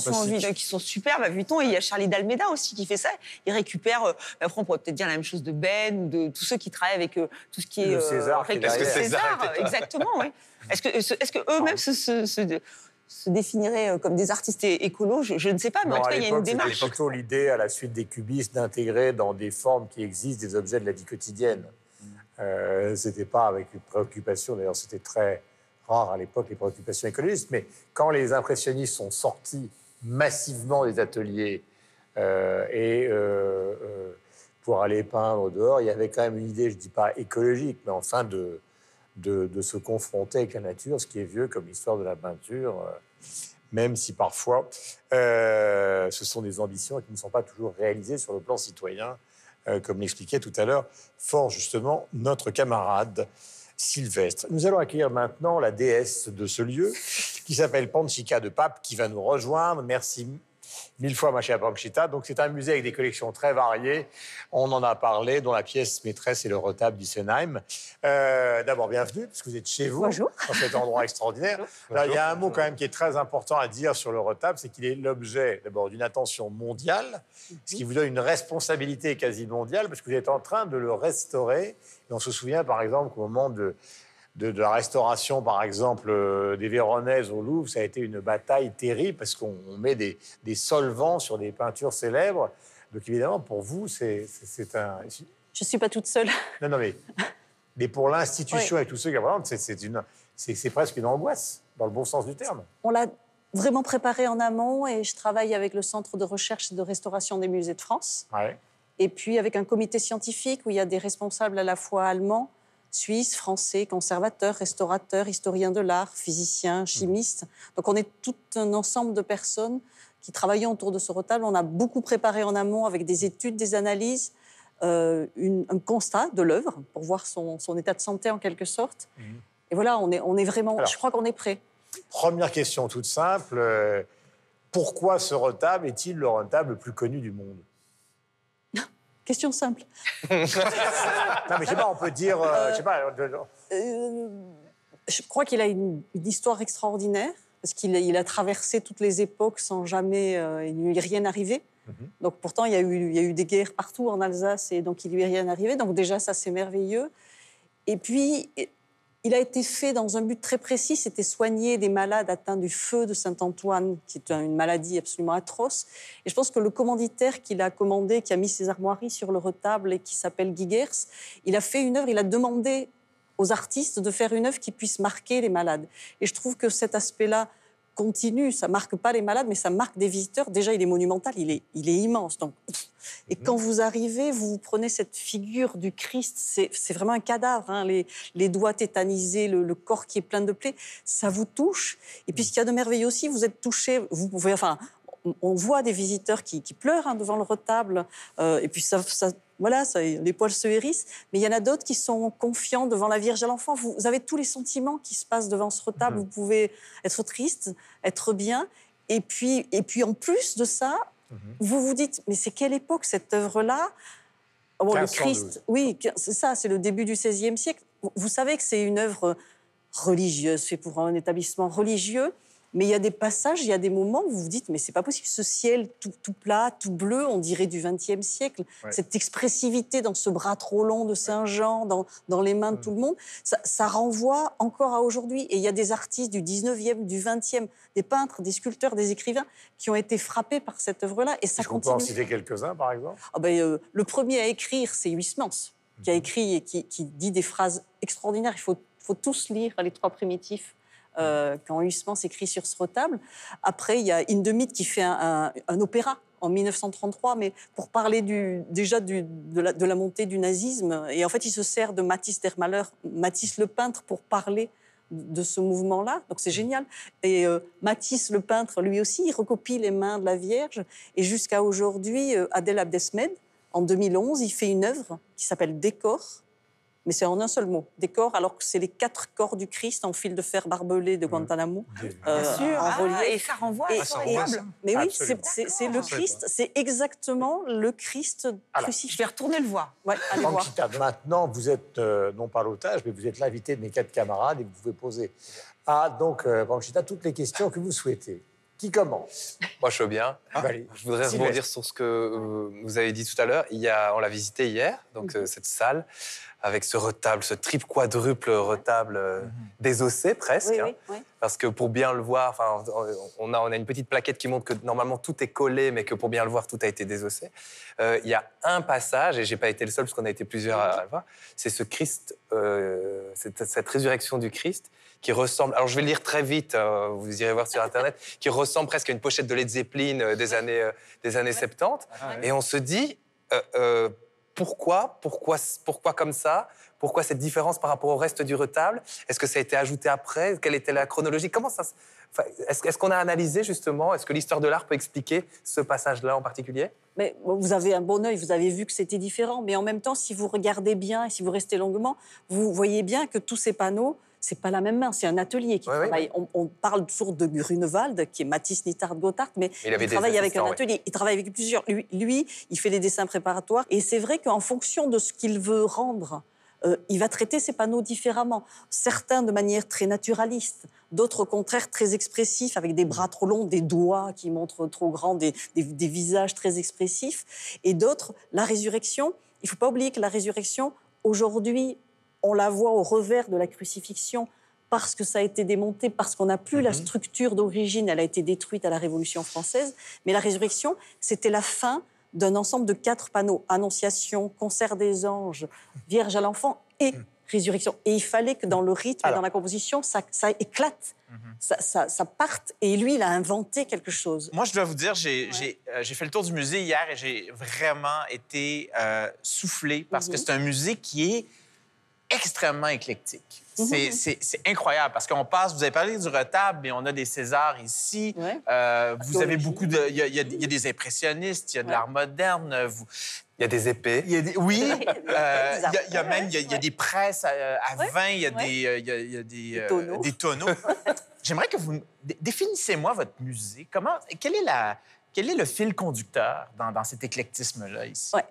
qui sont superbes. Bah, Vuitton, et il y a Charlie Dalmeda aussi qui fait ça. Il récupère. euh, après, on pourrait peut-être dire la même chose de Ben ou de tous ceux qui travaillent avec euh, tout ce qui est Le César qui est. César, César exactement, oui. Est-ce que, est-ce que eux-mêmes se, se, se- se définiraient euh, comme des artistes écolos? Je, je ne sais pas, mais Non, en tout cas, il y a une l'époque, c'était démarche. plutôt l'idée, à la suite des cubistes, d'intégrer dans des formes qui existent des objets de la vie quotidienne. Euh, c'était pas avec une préoccupation, d'ailleurs, c'était très rare à l'époque, les préoccupations écologistes, mais quand les impressionnistes sont sortis massivement des ateliers euh, et euh, pour aller peindre dehors, il y avait quand même une idée, je dis pas écologique, mais enfin de, de, se confronter avec la nature, ce qui est vieux comme l'histoire de la peinture, euh, même si parfois euh, ce sont des ambitions qui ne sont pas toujours réalisées sur le plan citoyen, euh, comme l'expliquait tout à l'heure fort justement notre camarade Sylvestre. Nous allons accueillir maintenant la déesse de ce lieu, qui s'appelle Panchika de Pape, qui va nous rejoindre. Merci mille fois, ma chère Panchita. Donc, c'est un musée avec des collections très variées. On en a parlé, dont la pièce maîtresse est le retable du Senheim. Euh, D'abord, bienvenue, parce que vous êtes chez vous, Bonjour. dans cet endroit extraordinaire. Là, il y a un mot quand même qui est très important à dire sur le retable, c'est qu'il est l'objet d'abord d'une attention mondiale, ce qui vous donne une responsabilité quasi mondiale, parce que vous êtes en train de le restaurer. Et on se souvient, par exemple, qu'au moment de, de, de la restauration, par exemple, euh, des Véronèses au Louvre, ça a été une bataille terrible, parce qu'on on met des, des solvants sur des peintures célèbres. Donc, évidemment, pour vous, c'est un... Je ne suis pas toute seule. Non, non, mais, mais pour l'institution et tous ceux qui représentent, c'est- presque une angoisse, dans le bon sens du terme. On l'a vraiment préparé en amont et je travaille avec le Centre de recherche et de restauration des musées de France. Ouais. Et puis avec un comité scientifique où il y a des responsables à la fois allemands, suisses, français, conservateurs, restaurateurs, historiens de l'art, physiciens, chimistes. Donc on est tout un ensemble de personnes qui travaillent autour de ce retable. On a beaucoup préparé en amont avec des études, des analyses, euh, une- un constat de l'œuvre pour voir son, son état de santé en quelque sorte. Et voilà, on est, on est vraiment, Alors. je crois qu'on est prêt. Première question toute simple. euh, pourquoi ce retable est-il le retable le plus connu du monde? Question simple. Non, mais je sais pas, on peut dire... euh, je sais pas, Euh, je crois qu'il a une, une histoire extraordinaire parce qu'il a, il a traversé toutes les époques sans jamais euh, il ne lui est rien arrivé. Mhm. Donc pourtant il y, a eu, il y a eu des guerres partout en Alsace et donc il lui est rien arrivé. Donc déjà ça c'est merveilleux. Et puis il a été fait dans un but très précis, c'était soigner des malades atteints du feu de Saint-Antoine, qui est une maladie absolument atroce. Et je pense que le commanditaire qu'il a commandé, qui a mis ses armoiries sur le retable et qui s'appelle Guy Gers, il a fait une œuvre, il a demandé aux artistes de faire une œuvre qui puisse marquer les malades. Et je trouve que cet aspect-là continue, ça marque pas les malades, mais ça marque des visiteurs. Déjà, il est monumental, il est, il est immense. Donc, et quand vous arrivez, vous prenez cette figure du Christ, c'est c'est vraiment un cadavre, hein, les, les doigts tétanisés, le, le corps qui est plein de plaies, ça vous touche. Et puis ce qu'il y a de merveilleux aussi, vous êtes touché, vous pouvez, enfin, on- voit des visiteurs qui, qui pleurent hein, devant le retable, euh, et puis ça, ça- voilà, ça, les poils se hérissent. Mais il y en a d'autres qui sont confiants devant la Vierge et l'enfant. Vous, vous avez tous les sentiments qui se passent devant ce retable. Vous pouvez être triste, être bien, et puis, et puis en plus de ça, vous vous dites, mais c'est quelle époque cette œuvre-là? Bon, le 1512. Christ, oui, c'est ça, c'est le début du XVIe siècle. Vous- savez que c'est une œuvre religieuse, faite pour un établissement religieux, mais il y a des passages, il y a des moments où vous vous dites, mais c'est pas possible, ce ciel tout, tout plat, tout bleu, on dirait du XXe siècle, Ouais. cette expressivité dans ce bras trop long de Saint Jean, dans, dans les mains de tout le monde, ça, ça renvoie encore à aujourd'hui. Et il y a des artistes du 19e, du 20e, des peintres, des sculpteurs, des écrivains qui ont été frappés par cette œuvre-là, et ça Est-ce qu'on peut en continue. citer quelques-uns, par exemple? Ah ben, euh, le premier à écrire, c'est Huysmans, qui a écrit et qui, qui dit des phrases extraordinaires. Il faut, faut tous lire les trois primitifs euh, quand Huysmans écrit sur ce retable. Après, il y a Hindemith qui fait un, opéra en 1933, mais pour parler déjà de, la, montée du nazisme. Et en fait, il se sert de Matisse Matisse le peintre, pour parler de ce mouvement-là. Donc c'est génial. Et euh, Matisse le peintre, lui aussi, il recopie les mains de la Vierge. Et jusqu'à aujourd'hui, euh, Adèle Abdesmed, en 2011, il fait une œuvre qui s'appelle Décor. Mais c'est en un seul mot, décor, alors que c'est les quatre corps du Christ en fil de fer barbelé de Guantanamo. euh, Bien sûr. en Ah, et ça renvoie à formidable. Mais oui, c'est- le. Christ, c'est exactement le Christ Alors, crucifié. Je vais retourner le voir. Ouais, allez voir. Maintenant, vous êtes euh, non pas l'otage, mais vous êtes l'invité de mes quatre camarades et vous pouvez poser à donc euh, Panchita toutes les questions que vous souhaitez. Qui commence Moi, je veux bien. Allez. Je voudrais rebondir sur ce que euh, vous avez dit tout à l'heure. On l'a visité hier, donc euh, cette salle avec ce retable, ce triple quadruple retable euh, désossé presque. Oui, hein. oui, oui. Parce que pour bien le voir, on a, on a une petite plaquette qui montre que normalement tout est collé, mais que pour bien le voir, tout a été désossé. Il y a un passage, et j'ai pas été le seul parce qu'on a été plusieurs à, à le voir, c'est ce Christ, cette, cette résurrection du Christ qui ressemble, alors je vais le lire très vite, euh, vous irez voir sur Internet, qui ressemble presque à une pochette de Led Zeppelin euh, des années, euh, des années 70. Et on se dit, euh, pourquoi, pourquoi, pourquoi comme ça? Pourquoi cette différence par rapport au reste du retable? Est-ce que ça a été ajouté après? Quelle était la chronologie? Comment ça enfin, Est-ce est-ce qu'on a analysé justement? Est-ce que l'histoire de l'art peut expliquer ce passage-là en particulier? Mais bon, vous avez un bon œil, vous avez vu que c'était différent. Mais en même temps, si vous regardez bien et si vous restez longuement, vous voyez bien que tous ces panneaux, c'est pas la même main, c'est un atelier qui Ouais, ouais, travaille. On, on parle toujours de Grunewald, qui est Matisse Nittard Gotthard, mais il travaille avec un atelier. Il travaille avec plusieurs. Lui, lui, il fait les dessins préparatoires. Et c'est vrai qu'en fonction de ce qu'il veut rendre, euh, il va traiter ces panneaux différemment. Certains de manière très naturaliste, d'autres au contraire très expressifs, avec des bras trop longs, des doigts qui montrent trop grands, des, des- des visages très expressifs. Et d'autres, la résurrection. Il ne faut pas oublier que la résurrection, aujourd'hui, on la voit au revers de la crucifixion parce que ça a été démonté, parce qu'on n'a plus la structure d'origine, elle a été détruite à la Révolution française. Mais la résurrection, c'était la fin d'un ensemble de quatre panneaux Annonciation, Concert des anges, Vierge à l'enfant et résurrection. Et il fallait que dans le rythme et dans la composition, ça, ça éclate, ça, ça- ça parte. Et lui, il a inventé quelque chose. Moi, je dois vous dire, j'ai euh, fait le tour du musée hier et j'ai vraiment été euh, soufflé parce que Mhm. c'est un musée qui est extrêmement éclectique. Mhm. C'est- C'est c'est incroyable parce qu'on passe, vous avez parlé du retable, mais on a des Césars ici. Ouais. Euh, vous avez beaucoup de. Il y, a- y y des impressionnistes, il y a de Ouais. l'art moderne. Vous, Il y a des épées. il y a des, oui, euh, il y a- y, même il y a, des presses à, à Ouais, vin, il y a des, euh, il y a, il y a des, euh, tonneaux. des tonneaux. J'aimerais que vous définissez-moi votre musée. Comment, quel est la, quel est le fil conducteur dans, dans cet éclectisme-là ici. Ça,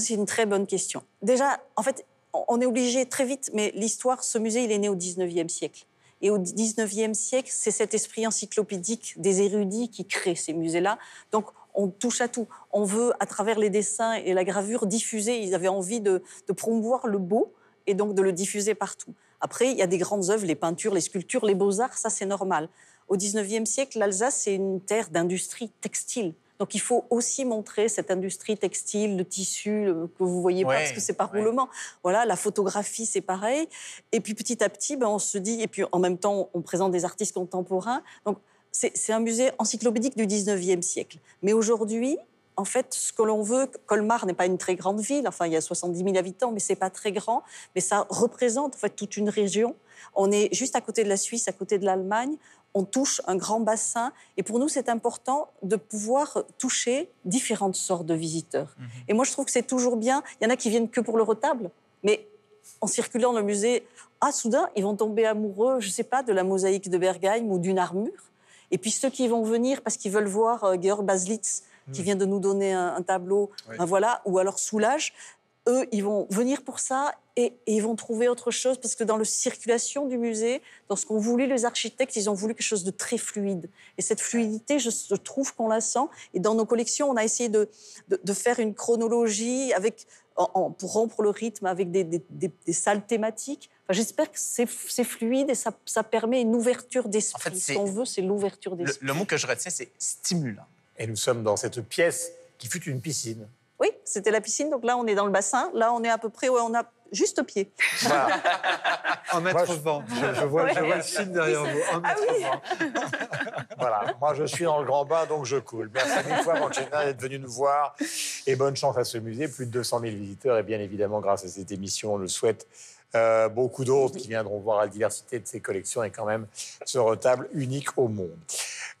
c'est une très bonne question. Déjà, en fait, on- est obligé très vite, mais l'histoire, ce musée, il est né au 19e siècle. Et au 19e siècle, c'est cet esprit encyclopédique des érudits qui crée ces musées-là. Donc, on touche à tout. On veut, à travers les dessins et la gravure, diffuser. Ils avaient envie de, de promouvoir le beau et donc de le diffuser partout. Après, il y a des grandes œuvres, les peintures, les sculptures, les beaux-arts, ça c'est normal. Au 19e siècle, l'Alsace, c'est une terre d'industrie textile. Donc il faut aussi montrer cette industrie textile, le tissu le- que vous voyez Ouais, pas parce que c'est par roulement. Voilà, la photographie, c'est pareil. Et puis petit à petit, ben, on se dit, et puis en même temps, on présente des artistes contemporains. Donc c'est c'est un musée encyclopédique du 19e siècle. Mais aujourd'hui, en fait, ce que l'on veut, Colmar n'est pas une très grande ville, enfin il y a 70 000 habitants, mais c'est pas très grand, mais ça représente en fait toute une région. On est juste à côté de la Suisse, à côté de l'Allemagne. On touche un grand bassin et pour nous c'est important de pouvoir toucher différentes sortes de visiteurs. Et moi je trouve que c'est toujours bien. Il y en a qui viennent que pour le retable, mais en circulant dans le musée, ah soudain ils vont tomber amoureux, je sais pas, de la mosaïque de Bergheim ou d'une armure. Et puis ceux qui vont venir parce qu'ils veulent voir euh, Georg Baslitz, qui vient de nous donner un, un tableau, Oui. ben voilà, ou alors Soulage, eux, ils vont venir pour ça et, et ils vont trouver autre chose parce que dans la circulation du musée, dans ce qu'ont voulu les architectes, ils ont voulu quelque chose de très fluide. Et cette fluidité, je, je trouve qu'on la sent. Et dans nos collections, on a essayé de, de, de faire une chronologie avec, en- en- pour rompre le rythme avec des, des- des- des salles thématiques. Enfin, J'espère que c'est fluide et ça, ça permet une ouverture d'esprit. En fait, ce qu'on veut, c'est l'ouverture Le, d'esprit. le mot que je retiens, c'est stimulant. Et nous sommes dans cette pièce qui fut une piscine. Oui, c'était la piscine. Donc là, on est dans le bassin. Là, on est à peu près, ouais, on a juste pied. Voilà. Un mètre Moi, je- vingt. Je, je vois, je vois le signe derrière vous. Un Ah oui. Voilà, moi je suis dans le grand bain, donc je coule. Merci mille fois, Manchena, d'être venu nous voir. Et bonne chance à ce musée. Plus de 200 000 visiteurs. Et bien évidemment, grâce à cette émission, on le souhaite, euh, beaucoup d'autres qui viendront voir la diversité de ces collections et quand même ce retable unique au monde.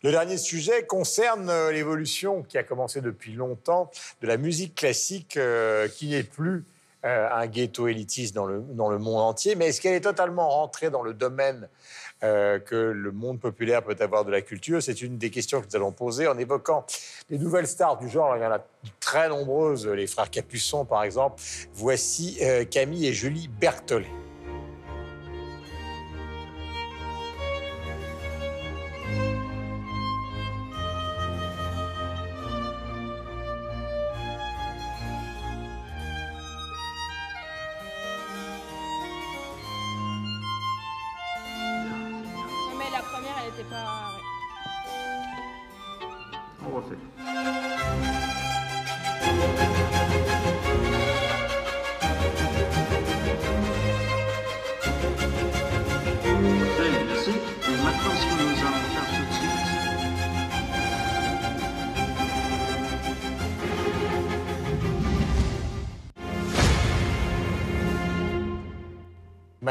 Le dernier sujet concerne euh, l'évolution qui a commencé depuis longtemps de la musique classique euh, qui n'est plus euh, un ghetto élitiste dans le, dans le monde entier, mais est-ce qu'elle est totalement rentrée dans le domaine que le monde populaire peut avoir de la culture? C'est une des questions que nous allons poser en évoquant les nouvelles stars du genre. Il y en a très nombreuses, les frères Capuçon par exemple. Voici Camille et Julie Berthollet.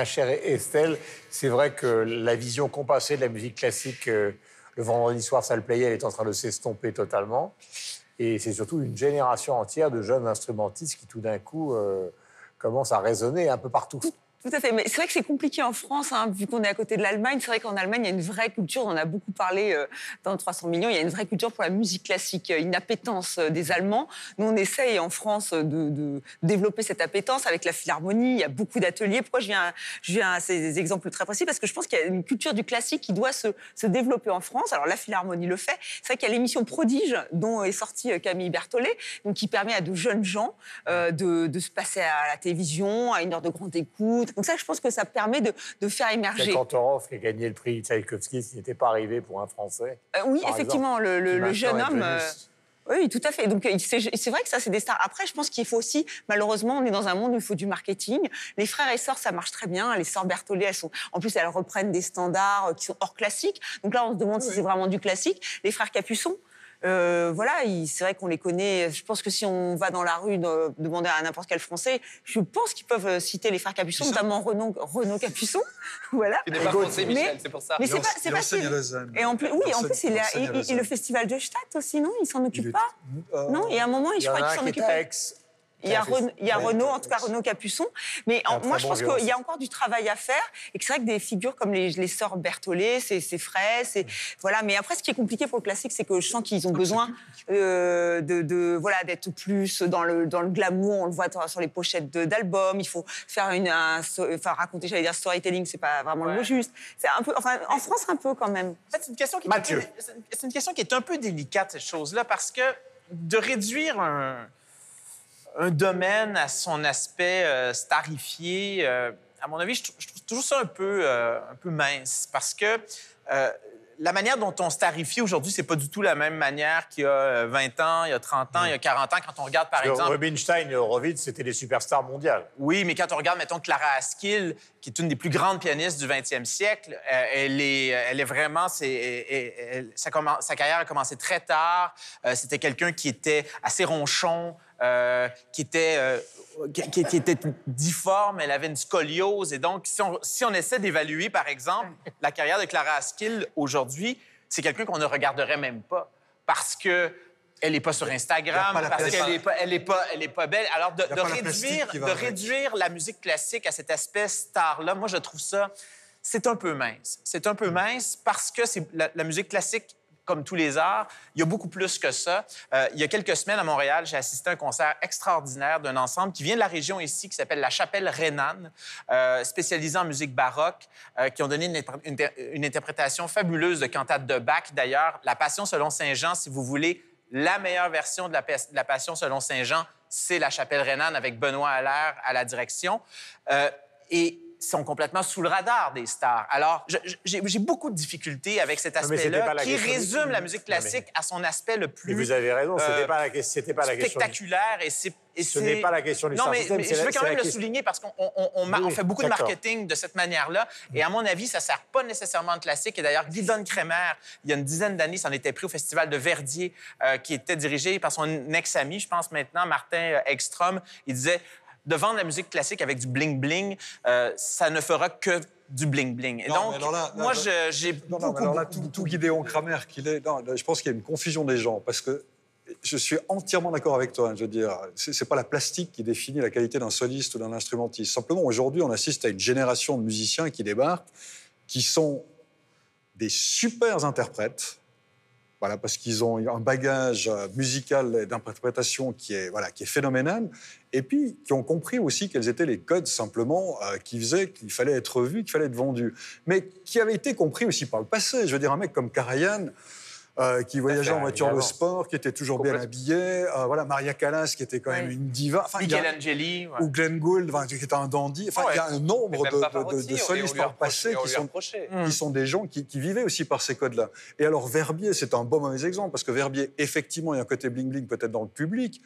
Ma chère Estelle, c'est vrai que la vision compassée de la musique classique, euh, le vendredi soir, ça le playait, elle est en train de s'estomper totalement. Et c'est surtout une génération entière de jeunes instrumentistes qui, tout d'un coup, euh, commencent à résonner un peu partout. Tout à fait. Mais c'est vrai que c'est compliqué en France, hein, vu qu'on est à côté de l'Allemagne. C'est vrai qu'en Allemagne, il y a une vraie culture. On en a beaucoup parlé euh, dans 300 millions. Il y a une vraie culture pour la musique classique, euh, une appétence euh, des Allemands. Nous, on essaye en France de, de développer cette appétence avec la philharmonie. Il y a beaucoup d'ateliers. Pourquoi je viens, à ces exemples très précis? Parce que je pense qu'il y a une culture du classique qui doit se, développer en France. Alors, la philharmonie le fait. C'est vrai qu'il y a l'émission Prodige, dont est sortie euh, Camille Berthollet, donc qui permet à de jeunes gens euh, de se passer à la télévision, à une heure de grande écoute. Donc ça, je pense que ça permet de, de faire émerger. Kantorov qui a gagné le prix Tchaïkovski, ce qui n'était pas arrivé pour un Français. Euh, oui, effectivement, exemple, le, jeune homme. euh, oui, tout à fait. Donc euh, c'est vrai que ça, c'est des stars. Après, je pense qu'il faut aussi, malheureusement, on est dans un monde où il faut du marketing. Les frères et sœurs, ça marche très bien. Les sœurs Berthollet, elles sont, en plus, elles reprennent des standards qui sont hors classique. Donc là, on se demande si c'est vraiment du classique. Les frères Capuçon. Euh, voilà, c'est vrai qu'on les connaît. Je pense que si on va dans la rue de- demander à n'importe quel Français, je pense qu'ils peuvent euh, citer les frères Capuçon, notamment Renaud, Renaud Capuçon. voilà. Tu n'es pas français, Michel, c'est pour ça. Mais c'est pas, c'est pas. Et en plus, oui, Il en plus, il a, et- et- le festival de Stadt aussi, non? Il s'en Il occupe est- pas? Euh, Non, il y a un moment, Il je crois qu'il s'en qui Il y a, qui a fait- Ren- il y a Ouais, Renaud, à en tout cas. Renaud Capuçon. Mais en- moi, je pense qu'il y a encore du travail à faire et que c'est vrai que des figures comme les, les sœurs Berthollet, c'est c'est frais, c'est voilà. Mais après, ce qui est compliqué pour le classique, c'est que je sens qu'ils ont besoin euh, de, de- voilà d'être plus dans le dans le glamour. On le voit sur les pochettes de- d'albums. Il faut faire une, un enfin raconter, j'allais dire storytelling, c'est pas vraiment le mot juste. C'est un peu, enfin, en France un peu quand même. En fait, c'est une question qui c'est une question qui est un peu délicate cette chose-là parce que de réduire un, un domaine à son aspect euh, starifié, euh, à mon avis, je, trou- je trouve toujours ça un peu, euh, un peu mince parce que euh, la manière dont on se tarifie aujourd'hui, c'est pas du tout la même manière qu'il y a euh, 20 ans, il y a 30 ans, il y a 40 ans. Quand on regarde, par exemple... Rubinstein et Horowitz, c'était des superstars mondiales. Oui, mais quand on regarde, mettons, Clara Askill, qui est une des plus grandes pianistes du 20e siècle, euh, elle, est, elle est vraiment... elle- elle- sa, carrière a commencé très tard. Euh, C'était quelqu'un qui était assez ronchon, euh, qui, était, euh, qui, était difforme, elle avait une scoliose. Et donc, si on, si on essaie d'évaluer, par exemple, la carrière de Clara Askill aujourd'hui, c'est quelqu'un qu'on ne regarderait même pas parce que... Elle n'est pas sur Instagram, pas parce qu'elle n'est pas, elle est pas, elle est pas belle. Alors, de, pas réduire, de avec. réduire la musique classique à cette espèce star-là, moi, je trouve ça, c'est un peu mince. C'est un peu mince parce que c'est la, la musique classique, comme tous les arts, il y a beaucoup plus que ça. Euh, il y a quelques semaines à Montréal, j'ai assisté à un concert extraordinaire d'un ensemble qui vient de la région ici, qui s'appelle la Chapelle Rhénane, euh, spécialisée en musique baroque, euh, qui ont donné une, inter- une inter- une interprétation fabuleuse de cantate de Bach. D'ailleurs, La Passion selon Saint Jean, si vous voulez, la meilleure version de la, Passion selon Saint Jean, c'est la Chapelle Rhénane avec Benoît Allaire à la direction. Et sont complètement sous le radar des stars. Alors, j'ai beaucoup de difficultés avec cet aspect-là qui résume la musique mais- classique à son aspect le plus Mais vous avez raison, c'était euh, pas la c'était pas la question. spectaculaire et c'est et Ce n'est pas la question du non mais, system, mais je la- veux quand même le souligner parce qu'on on- on- on ma- Oui, on fait beaucoup de marketing de cette manière-là et à mon avis ça sert pas nécessairement de classique et d'ailleurs Guy Kremer il y a une dizaine d'années s'en était pris au festival de Verdier euh, qui était dirigé par son ex-ami je pense maintenant Martin euh, Ekstrom il disait de vendre la musique classique avec du bling-bling, euh, ça ne fera que du bling-bling. Donc, alors là- moi, j'ai Non, non, beaucoup, mais alors là, beaucoup, tout, tout Gideon Kramer qu'il est, non, là, je pense qu'il y a une confusion des gens parce que je suis entièrement d'accord avec toi. hein, je veux dire, c'est pas la plastique qui définit la qualité d'un soliste ou d'un instrumentiste. Simplement, aujourd'hui, on assiste à une génération de musiciens qui débarquent, qui sont des super interprètes. Voilà, parce qu'ils ont un bagage euh, musical et d'interprétation qui est, voilà, qui est phénoménal. Et puis, qui ont compris aussi quels étaient les codes, simplement, euh, qui faisaient qu'il fallait être vu, qu'il fallait être vendu. Mais qui avaient été compris aussi par le passé. Je veux dire, un mec comme Karajan, euh, qui voyageait en voiture de sport, qui était toujours bien Complètement. habillé. euh, voilà, Maria Callas, qui était quand même Oui. une diva. Enfin, il y a- Michelangeli. ouais. ou Glenn Gould, enfin, qui était un dandy. Enfin, Ouais. il y a un nombre de, de- solistes par passé qui sont, qui sont des gens qui, qui vivaient aussi par ces codes-là. Et alors, Verbier, c'est un bon mauvais exemple, parce que Verbier, effectivement, il y a un côté bling-bling peut-être dans le public.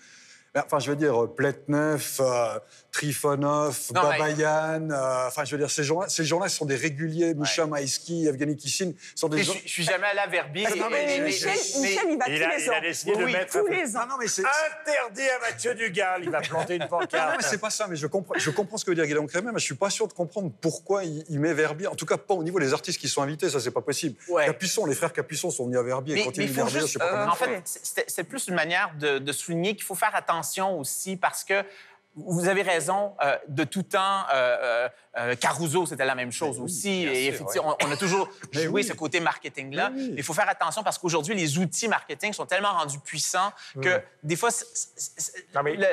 Enfin, je veux dire, Pletnev, euh, Trifonov, Non, Babayan, euh, enfin, je veux dire, ces gens-là, ces gens-là sont des réguliers. Misha Maïski, Evgeny Kissin, sont des Et gens... Je, je suis jamais allé à Verbier. Que et- mais et- Michel, mais- Michel, il va Il tous a- les il a ans. décidé de Oui, mettre tous les ans. Non, non, mais c'est... Interdit à Mathieu Dugal, il va planter une Ah non, pancarte. mais c'est pas ça, mais je comprends, je comprends ce que veut dire Guillaume Crémer, mais je suis pas sûr de comprendre pourquoi il, il met Verbier. En tout cas, pas au niveau des artistes qui sont invités, ça c'est pas possible. Ouais. Capuçon, les frères Capuçon sont venus à Verbier. Mais, Verbier, je juste, sais pas euh, en fait, c'est c'est plus une manière de, de souligner qu'il faut faire attention aussi parce que vous avez raison, euh, de tout temps, euh, euh, Caruso, c'était la même chose aussi. Et sûr, effectivement, on, on a toujours joué oui. ce côté marketing-là. Mais oui. Mais il faut faire attention parce qu'aujourd'hui, les outils marketing sont tellement rendus puissants que des fois, c'est- c'est- c'est- Non, mais le,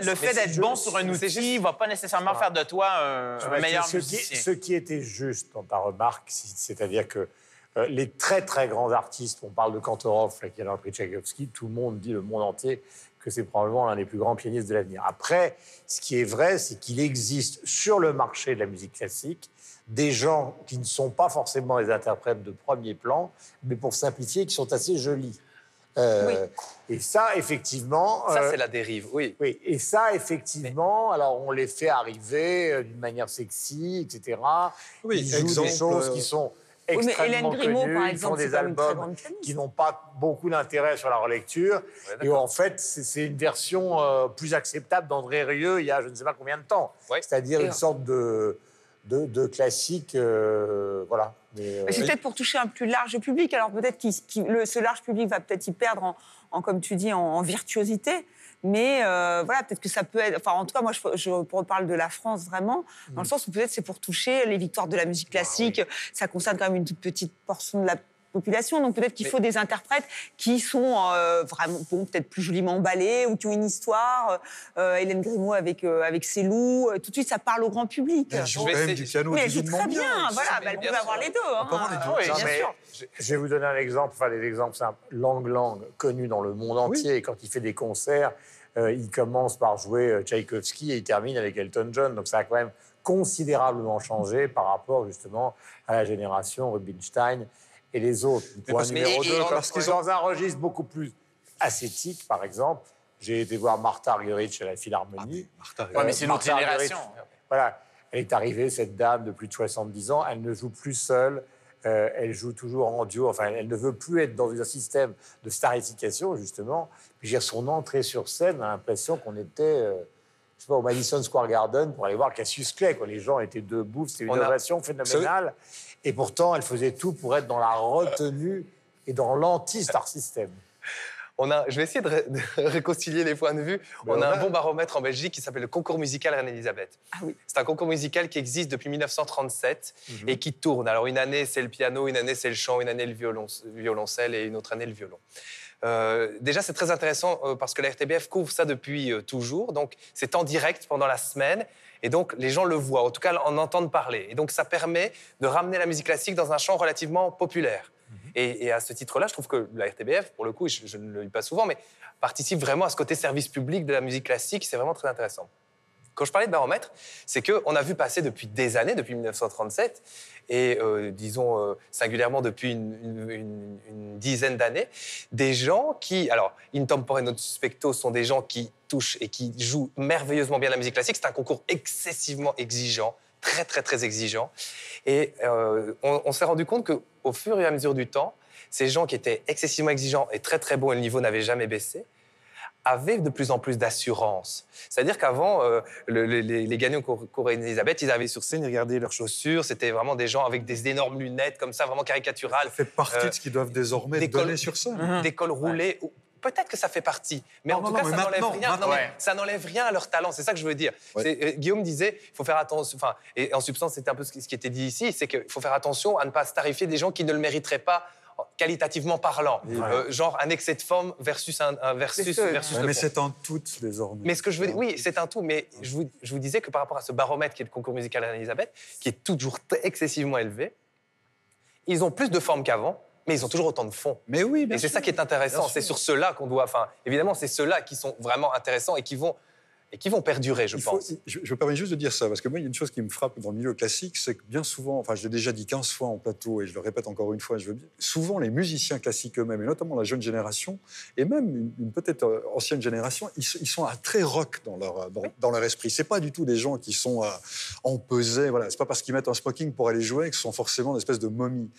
la- fait d'être bon sur un outil ne va pas nécessairement faire de toi un, meilleur ce qui, musicien. ce qui était juste dans ta remarque, c'est- c'est-à-dire que euh, les très très grands artistes, on parle de Kantorov, là, qui a dans le prix Tchaïkovski, tout le monde dit, le monde entier, que c'est probablement l'un des plus grands pianistes de l'avenir. Après, ce qui est vrai, c'est qu'il existe sur le marché de la musique classique des gens qui ne sont pas forcément les interprètes de premier plan, mais pour simplifier, qui sont assez jolis. Euh, Et ça, effectivement... Ça, euh, c'est la dérive, oui. oui, et ça, effectivement, alors on les fait arriver euh, d'une manière sexy, etc. Oui, ils jouent exemple, des choses euh, qui sont Oui, extrêmement Grimaud, par ils font exemple, des albums qui n'ont pas beaucoup d'intérêt sur la relecture. et en fait, c'est une version euh, plus acceptable d'André Rieu il y a je ne sais pas combien de temps. Ouais. C'est-à-dire une sorte de, de, de classique, euh, voilà. Mais, euh, c'est peut-être pour toucher un plus large public. Alors peut-être que ce large public va peut-être y perdre en, en, comme tu dis, en, en virtuosité. Mais euh, voilà, peut-être que ça peut être. Enfin, en tout cas, moi, je, je reparle de la France vraiment, dans le sens où peut-être c'est pour toucher les victoires de la musique classique. Ça concerne quand même une toute petite portion de la population. Donc peut-être qu'il faut des interprètes qui sont euh, vraiment, bon, peut-être plus joliment emballés ou qui ont une histoire. Euh, Hélène Grimaud avec, euh, avec ses loups. Tout de suite, ça parle au grand public. Elle joue même du piano Mais elle joue très bien, voilà, mais bah, elle bien peut avoir les deux. Hein. les deux. Oui, Non, bien mais sûr. je- vais vous donner un exemple, enfin des exemples simples. Lang Lang, connu dans le monde entier, et quand il fait des concerts, euh, il commence par jouer Tchaïkovski et il termine avec Elton John. Donc ça a quand même considérablement changé par rapport justement à la génération Rubinstein et les autres. Mais Point numéro mais- 2, et- parce qu'ils dans un registre beaucoup plus ascétique, par exemple, j'ai été voir Martha Argerich à la Philharmonie. Ouais, mais c'est une autre Martha Argerich, génération. Voilà, elle est arrivée, cette dame de plus de 70 ans, elle ne joue plus seule, euh, elle joue toujours en duo, enfin, elle ne veut plus être dans un système de starification, justement. Puis, je veux dire, son entrée sur scène, on a l'impression qu'on était... euh, je sais pas, au Madison Square Garden pour aller voir Cassius Clay. Quoi. Les gens étaient debout, c'était une On a- ovation phénoménale. Et pourtant, elle faisait tout pour être dans la retenue et dans l'anti-star system. On a, je vais essayer de, ré- de réconcilier les points de vue. On a un bon baromètre en Belgique qui s'appelle le concours musical Reine-Elisabeth. C'est un concours musical qui existe depuis 1937 Mhm. et qui tourne. Alors une année c'est le piano, une année c'est le chant, une année le violon, violoncelle et une autre année le violon. Euh, déjà, c'est très intéressant euh, parce que la RTBF couvre ça depuis euh, toujours. Donc, c'est en direct pendant la semaine. Et donc, les gens le voient, en tout cas, en entendent parler. Et donc, ça permet de ramener la musique classique dans un champ relativement populaire. Et, et à ce titre-là, je trouve que la RTBF, pour le coup, je, je ne le dis pas souvent, mais participe vraiment à ce côté service public de la musique classique. C'est vraiment très intéressant. Quand je parlais de baromètre, c'est qu'on a vu passer depuis des années, depuis 1937, et euh, disons euh, singulièrement depuis une, dizaine d'années, des gens qui, alors, in tempore not suspecto, sont des gens qui touchent et qui jouent merveilleusement bien la musique classique. C'est un concours excessivement exigeant, très très très exigeant. Et euh, on, s'est rendu compte qu'au fur et à mesure du temps, ces gens qui étaient excessivement exigeants et très très bons, et le niveau n'avait jamais baissé, avaient de plus en plus d'assurance. C'est-à-dire qu'avant, euh, le- le- les, les gagnants Cour Elisabeth, ils arrivaient sur scène, ils regardaient leurs chaussures. C'était vraiment des gens avec des énormes lunettes, comme ça, vraiment caricaturales. Ça fait partie de ce qu'ils doivent désormais donner sur scène. Des cols roulés. ou- Peut-être que ça fait partie, mais Non, en tout non, cas, ça n'enlève rien. maintenant. non, mais Ouais. ça n'enlève rien à leur talent. C'est ça que je veux dire. Ouais. Euh, Guillaume disait, il faut faire attention. Enfin, et en substance, c'était un peu ce qui ce qui était dit ici, c'est qu'il faut faire attention à ne pas starifier des gens qui ne le mériteraient pas qualitativement parlant. Ouais. Euh, genre un excès de forme versus un, un versus, versus Ouais, le mais c'est un tout désormais. Mais ce que je veux dire, oui, c'est un tout, mais je vous, je vous disais que par rapport à ce baromètre qui est le concours musical Reine-Elisabeth, qui est toujours excessivement élevé, ils ont plus de forme qu'avant, mais ils ont toujours autant de fond. Mais oui, Et c'est ça qui est intéressant. C'est sur ceux-là qu'on doit. Enfin, évidemment, c'est ceux-là qui sont vraiment intéressants et qui vont, et qui vont perdurer, je Il faut- pense. je, je me permets juste de dire ça, parce que moi, il y a une chose qui me frappe dans le milieu classique, c'est que bien souvent, enfin, je l'ai déjà dit 15 fois en plateau, et je le répète encore une fois, je veux bien, souvent les musiciens classiques eux-mêmes, et notamment la jeune génération, et même une, une peut-être euh, ancienne génération, ils, sont- ils sont à très rock dans leur, euh, dans, dans leur esprit. C'est pas du tout des gens qui sont euh, empesés, voilà. C'est pas parce qu'ils mettent un smoking pour aller jouer qu'ils sont forcément une espèce de momie.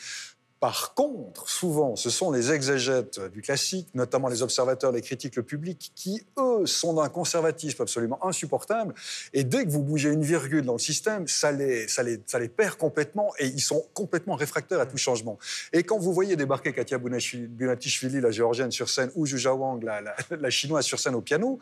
Par contre, souvent, ce sont les exégètes du classique, notamment les observateurs, les critiques, le public, qui, eux, sont d'un conservatisme absolument insupportable. Et dès que vous bougez une virgule dans le système, ça les, ça les, ça les perd complètement et ils sont complètement réfractaires à tout changement. Et quand vous voyez débarquer Katia Bunatishvili, la géorgienne, sur scène, ou Zhuja Wang, la, la- la chinoise, sur scène au piano,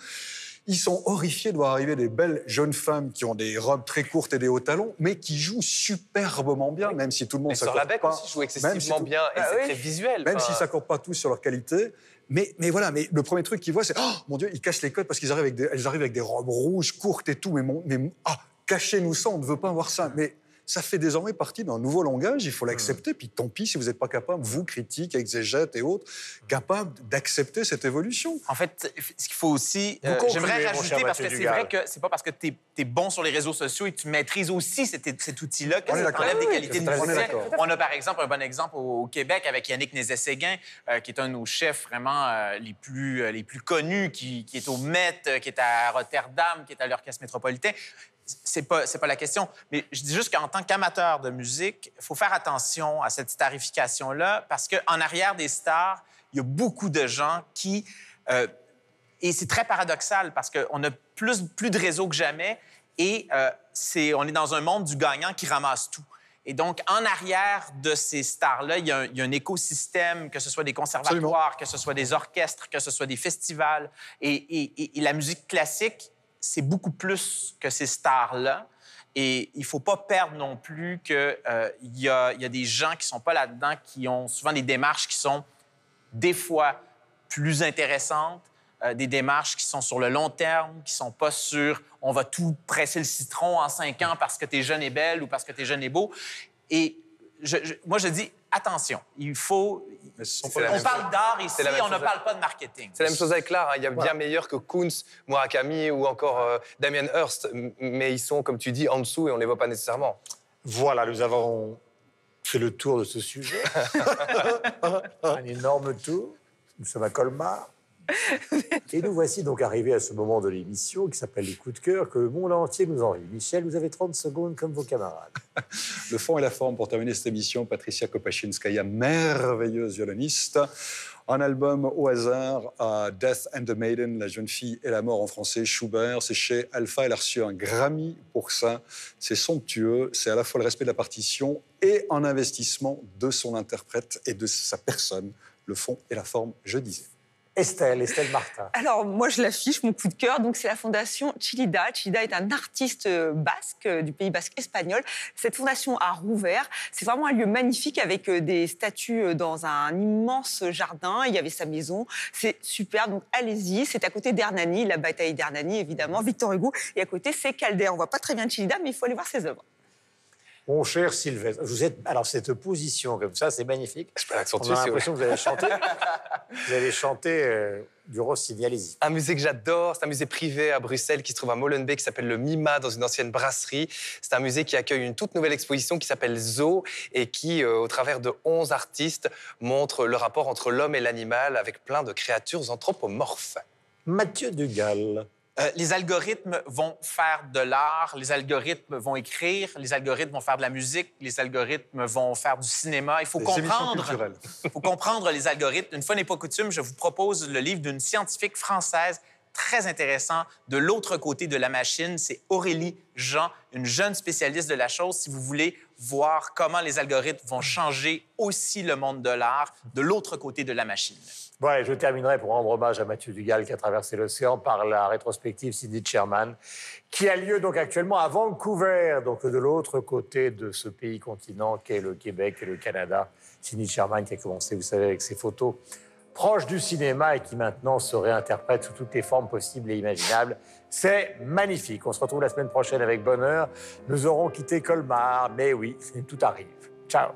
ils sont horrifiés de voir arriver des belles jeunes femmes qui ont des robes très courtes et des hauts talons, mais qui jouent superbement bien, même si tout le monde sur s'accorde pas. aussi, joue Même si excessivement tout- bien et Ah c'est oui. très visuel. même s'ils ne s'accordent pas tous sur leur qualité. Mais, mais voilà, mais le premier truc qu'ils voient, c'est Oh mon Dieu, ils cassent les codes parce qu'ils arrivent avec des, elles arrivent avec des robes rouges, courtes et tout. Mais, mon, mais ah, cachez-nous ça, on ne veut pas voir ça. Mais ça fait désormais partie d'un nouveau langage, il faut l'accepter. Puis tant pis si vous n'êtes pas capable, vous, critiques, exégètes et autres, capables d'accepter cette évolution. En fait, ce qu'il faut aussi, euh, j'aimerais rajouter, parce que c'est vrai que c'est pas parce que tu es, bon sur les réseaux sociaux et que tu maîtrises aussi cet, cet outil-là que ça t'enlève des Oui, qualités de musicien. On a par exemple un bon exemple au, au Québec avec Yannick Nézet-Séguin, euh, qui est un de nos chefs vraiment euh, les, plus, euh, les plus connus, qui, qui est au Met, euh, qui est à Rotterdam, qui est à l'Orchestre métropolitain. C'est pas, c'est pas la question. Mais je dis juste qu'en tant qu'amateur de musique, il faut faire attention à cette starification-là parce qu'en arrière des stars, il y a beaucoup de gens qui. euh, et c'est très paradoxal parce qu'on a plus, plus de réseaux que jamais et euh, c'est, on est dans un monde du gagnant qui ramasse tout. Et donc, en arrière de ces stars-là, il y, a un, il y a un écosystème, que ce soit des conservatoires, que ce soit des orchestres, que ce soit des festivals. Et, et- et- et la musique classique, c'est beaucoup plus que ces stars-là. Et il ne faut pas perdre non plus qu'il il y a des gens qui ne sont pas là-dedans, qui ont souvent des démarches qui sont des fois plus intéressantes, euh, des démarches qui sont sur le long terme, qui sont pas sur on va tout presser le citron en cinq ans parce que tu es jeune et belle ou parce que tu es jeune et beau. Et je- je- moi, je dis attention, il faut. On parle d'art ici, C'est la même on ne parle pas de marketing. C'est la même chose avec l'art. hein. Il y a Voilà. bien meilleur que Kunz, Murakami ou encore euh, Damien Hirst, mais ils sont, comme tu dis, en dessous et on ne les voit pas nécessairement. Voilà, nous avons fait le tour de ce sujet. Un énorme tour. Nous sommes à Colmar. Et nous voici donc arrivés à ce moment de l'émission qui s'appelle les coups de cœur que le monde entier nous envie. Michel, vous avez 30 secondes comme vos camarades. Le fond et la forme pour terminer cette émission, Patricia Kopachinskaya, merveilleuse violoniste. Un album au hasard Death and the Maiden, La jeune fille et la mort en français, Schubert. C'est chez Alpha, elle a reçu un Grammy pour ça. C'est somptueux, c'est à la fois le respect de la partition et un investissement de son interprète et de sa personne. Le fond et la forme, je disais. Estelle, Estelle Martin. Alors, moi, je l'affiche, mon coup de cœur. Donc, c'est la fondation Chilida. Chilida est un artiste euh, basque, euh, du pays basque espagnol. Cette fondation a rouvert. C'est vraiment un lieu magnifique avec euh, des statues dans un immense jardin. Il y avait sa maison. C'est super. Donc, allez-y. C'est à côté d'Hernani, la bataille d'Hernani, évidemment, Victor Hugo. Et à côté, c'est Calder. On voit pas très bien Chilida, mais il faut aller voir ses œuvres. Mon cher Sylvestre, vous êtes alors cette position comme ça, c'est magnifique. Je peux On l'accentuer. a si vous l'impression que vous avez chanté, vous avez chanté euh, du Rossini. Allez-y. Un musée que j'adore, c'est un musée privé à Bruxelles qui se trouve à Molenbeek, qui s'appelle le MIMA, dans une ancienne brasserie. C'est un musée qui accueille une toute nouvelle exposition qui s'appelle Zoo et qui, euh, au travers de 11 artistes, montre le rapport entre l'homme et l'animal avec plein de créatures anthropomorphes. Mathieu Dugal. Euh, les algorithmes vont faire de l'art, les algorithmes vont écrire, les algorithmes vont faire de la musique, les algorithmes vont faire du cinéma. Il faut Des comprendre. Il faut comprendre les algorithmes. Une fois n'est pas coutume, je vous propose le livre d'une scientifique française très intéressant de l'autre côté de la machine. C'est Aurélie Jean, une jeune spécialiste de la chose. Si vous voulez voir comment les algorithmes vont changer aussi le monde de l'art de l'autre côté de la machine. Allez, je terminerai pour rendre hommage à Mathieu Dugal qui a traversé l'océan par la rétrospective Cindy Sherman, qui a lieu donc actuellement à Vancouver, donc de l'autre côté de ce pays continent qu'est le Québec et le Canada. Cindy Sherman qui a commencé, vous savez, avec ses photos proches du cinéma et qui maintenant se réinterprète sous toutes les formes possibles et imaginables. C'est magnifique. On se retrouve la semaine prochaine avec bonheur. Nous aurons quitté Colmar, mais oui, tout arrive. Ciao.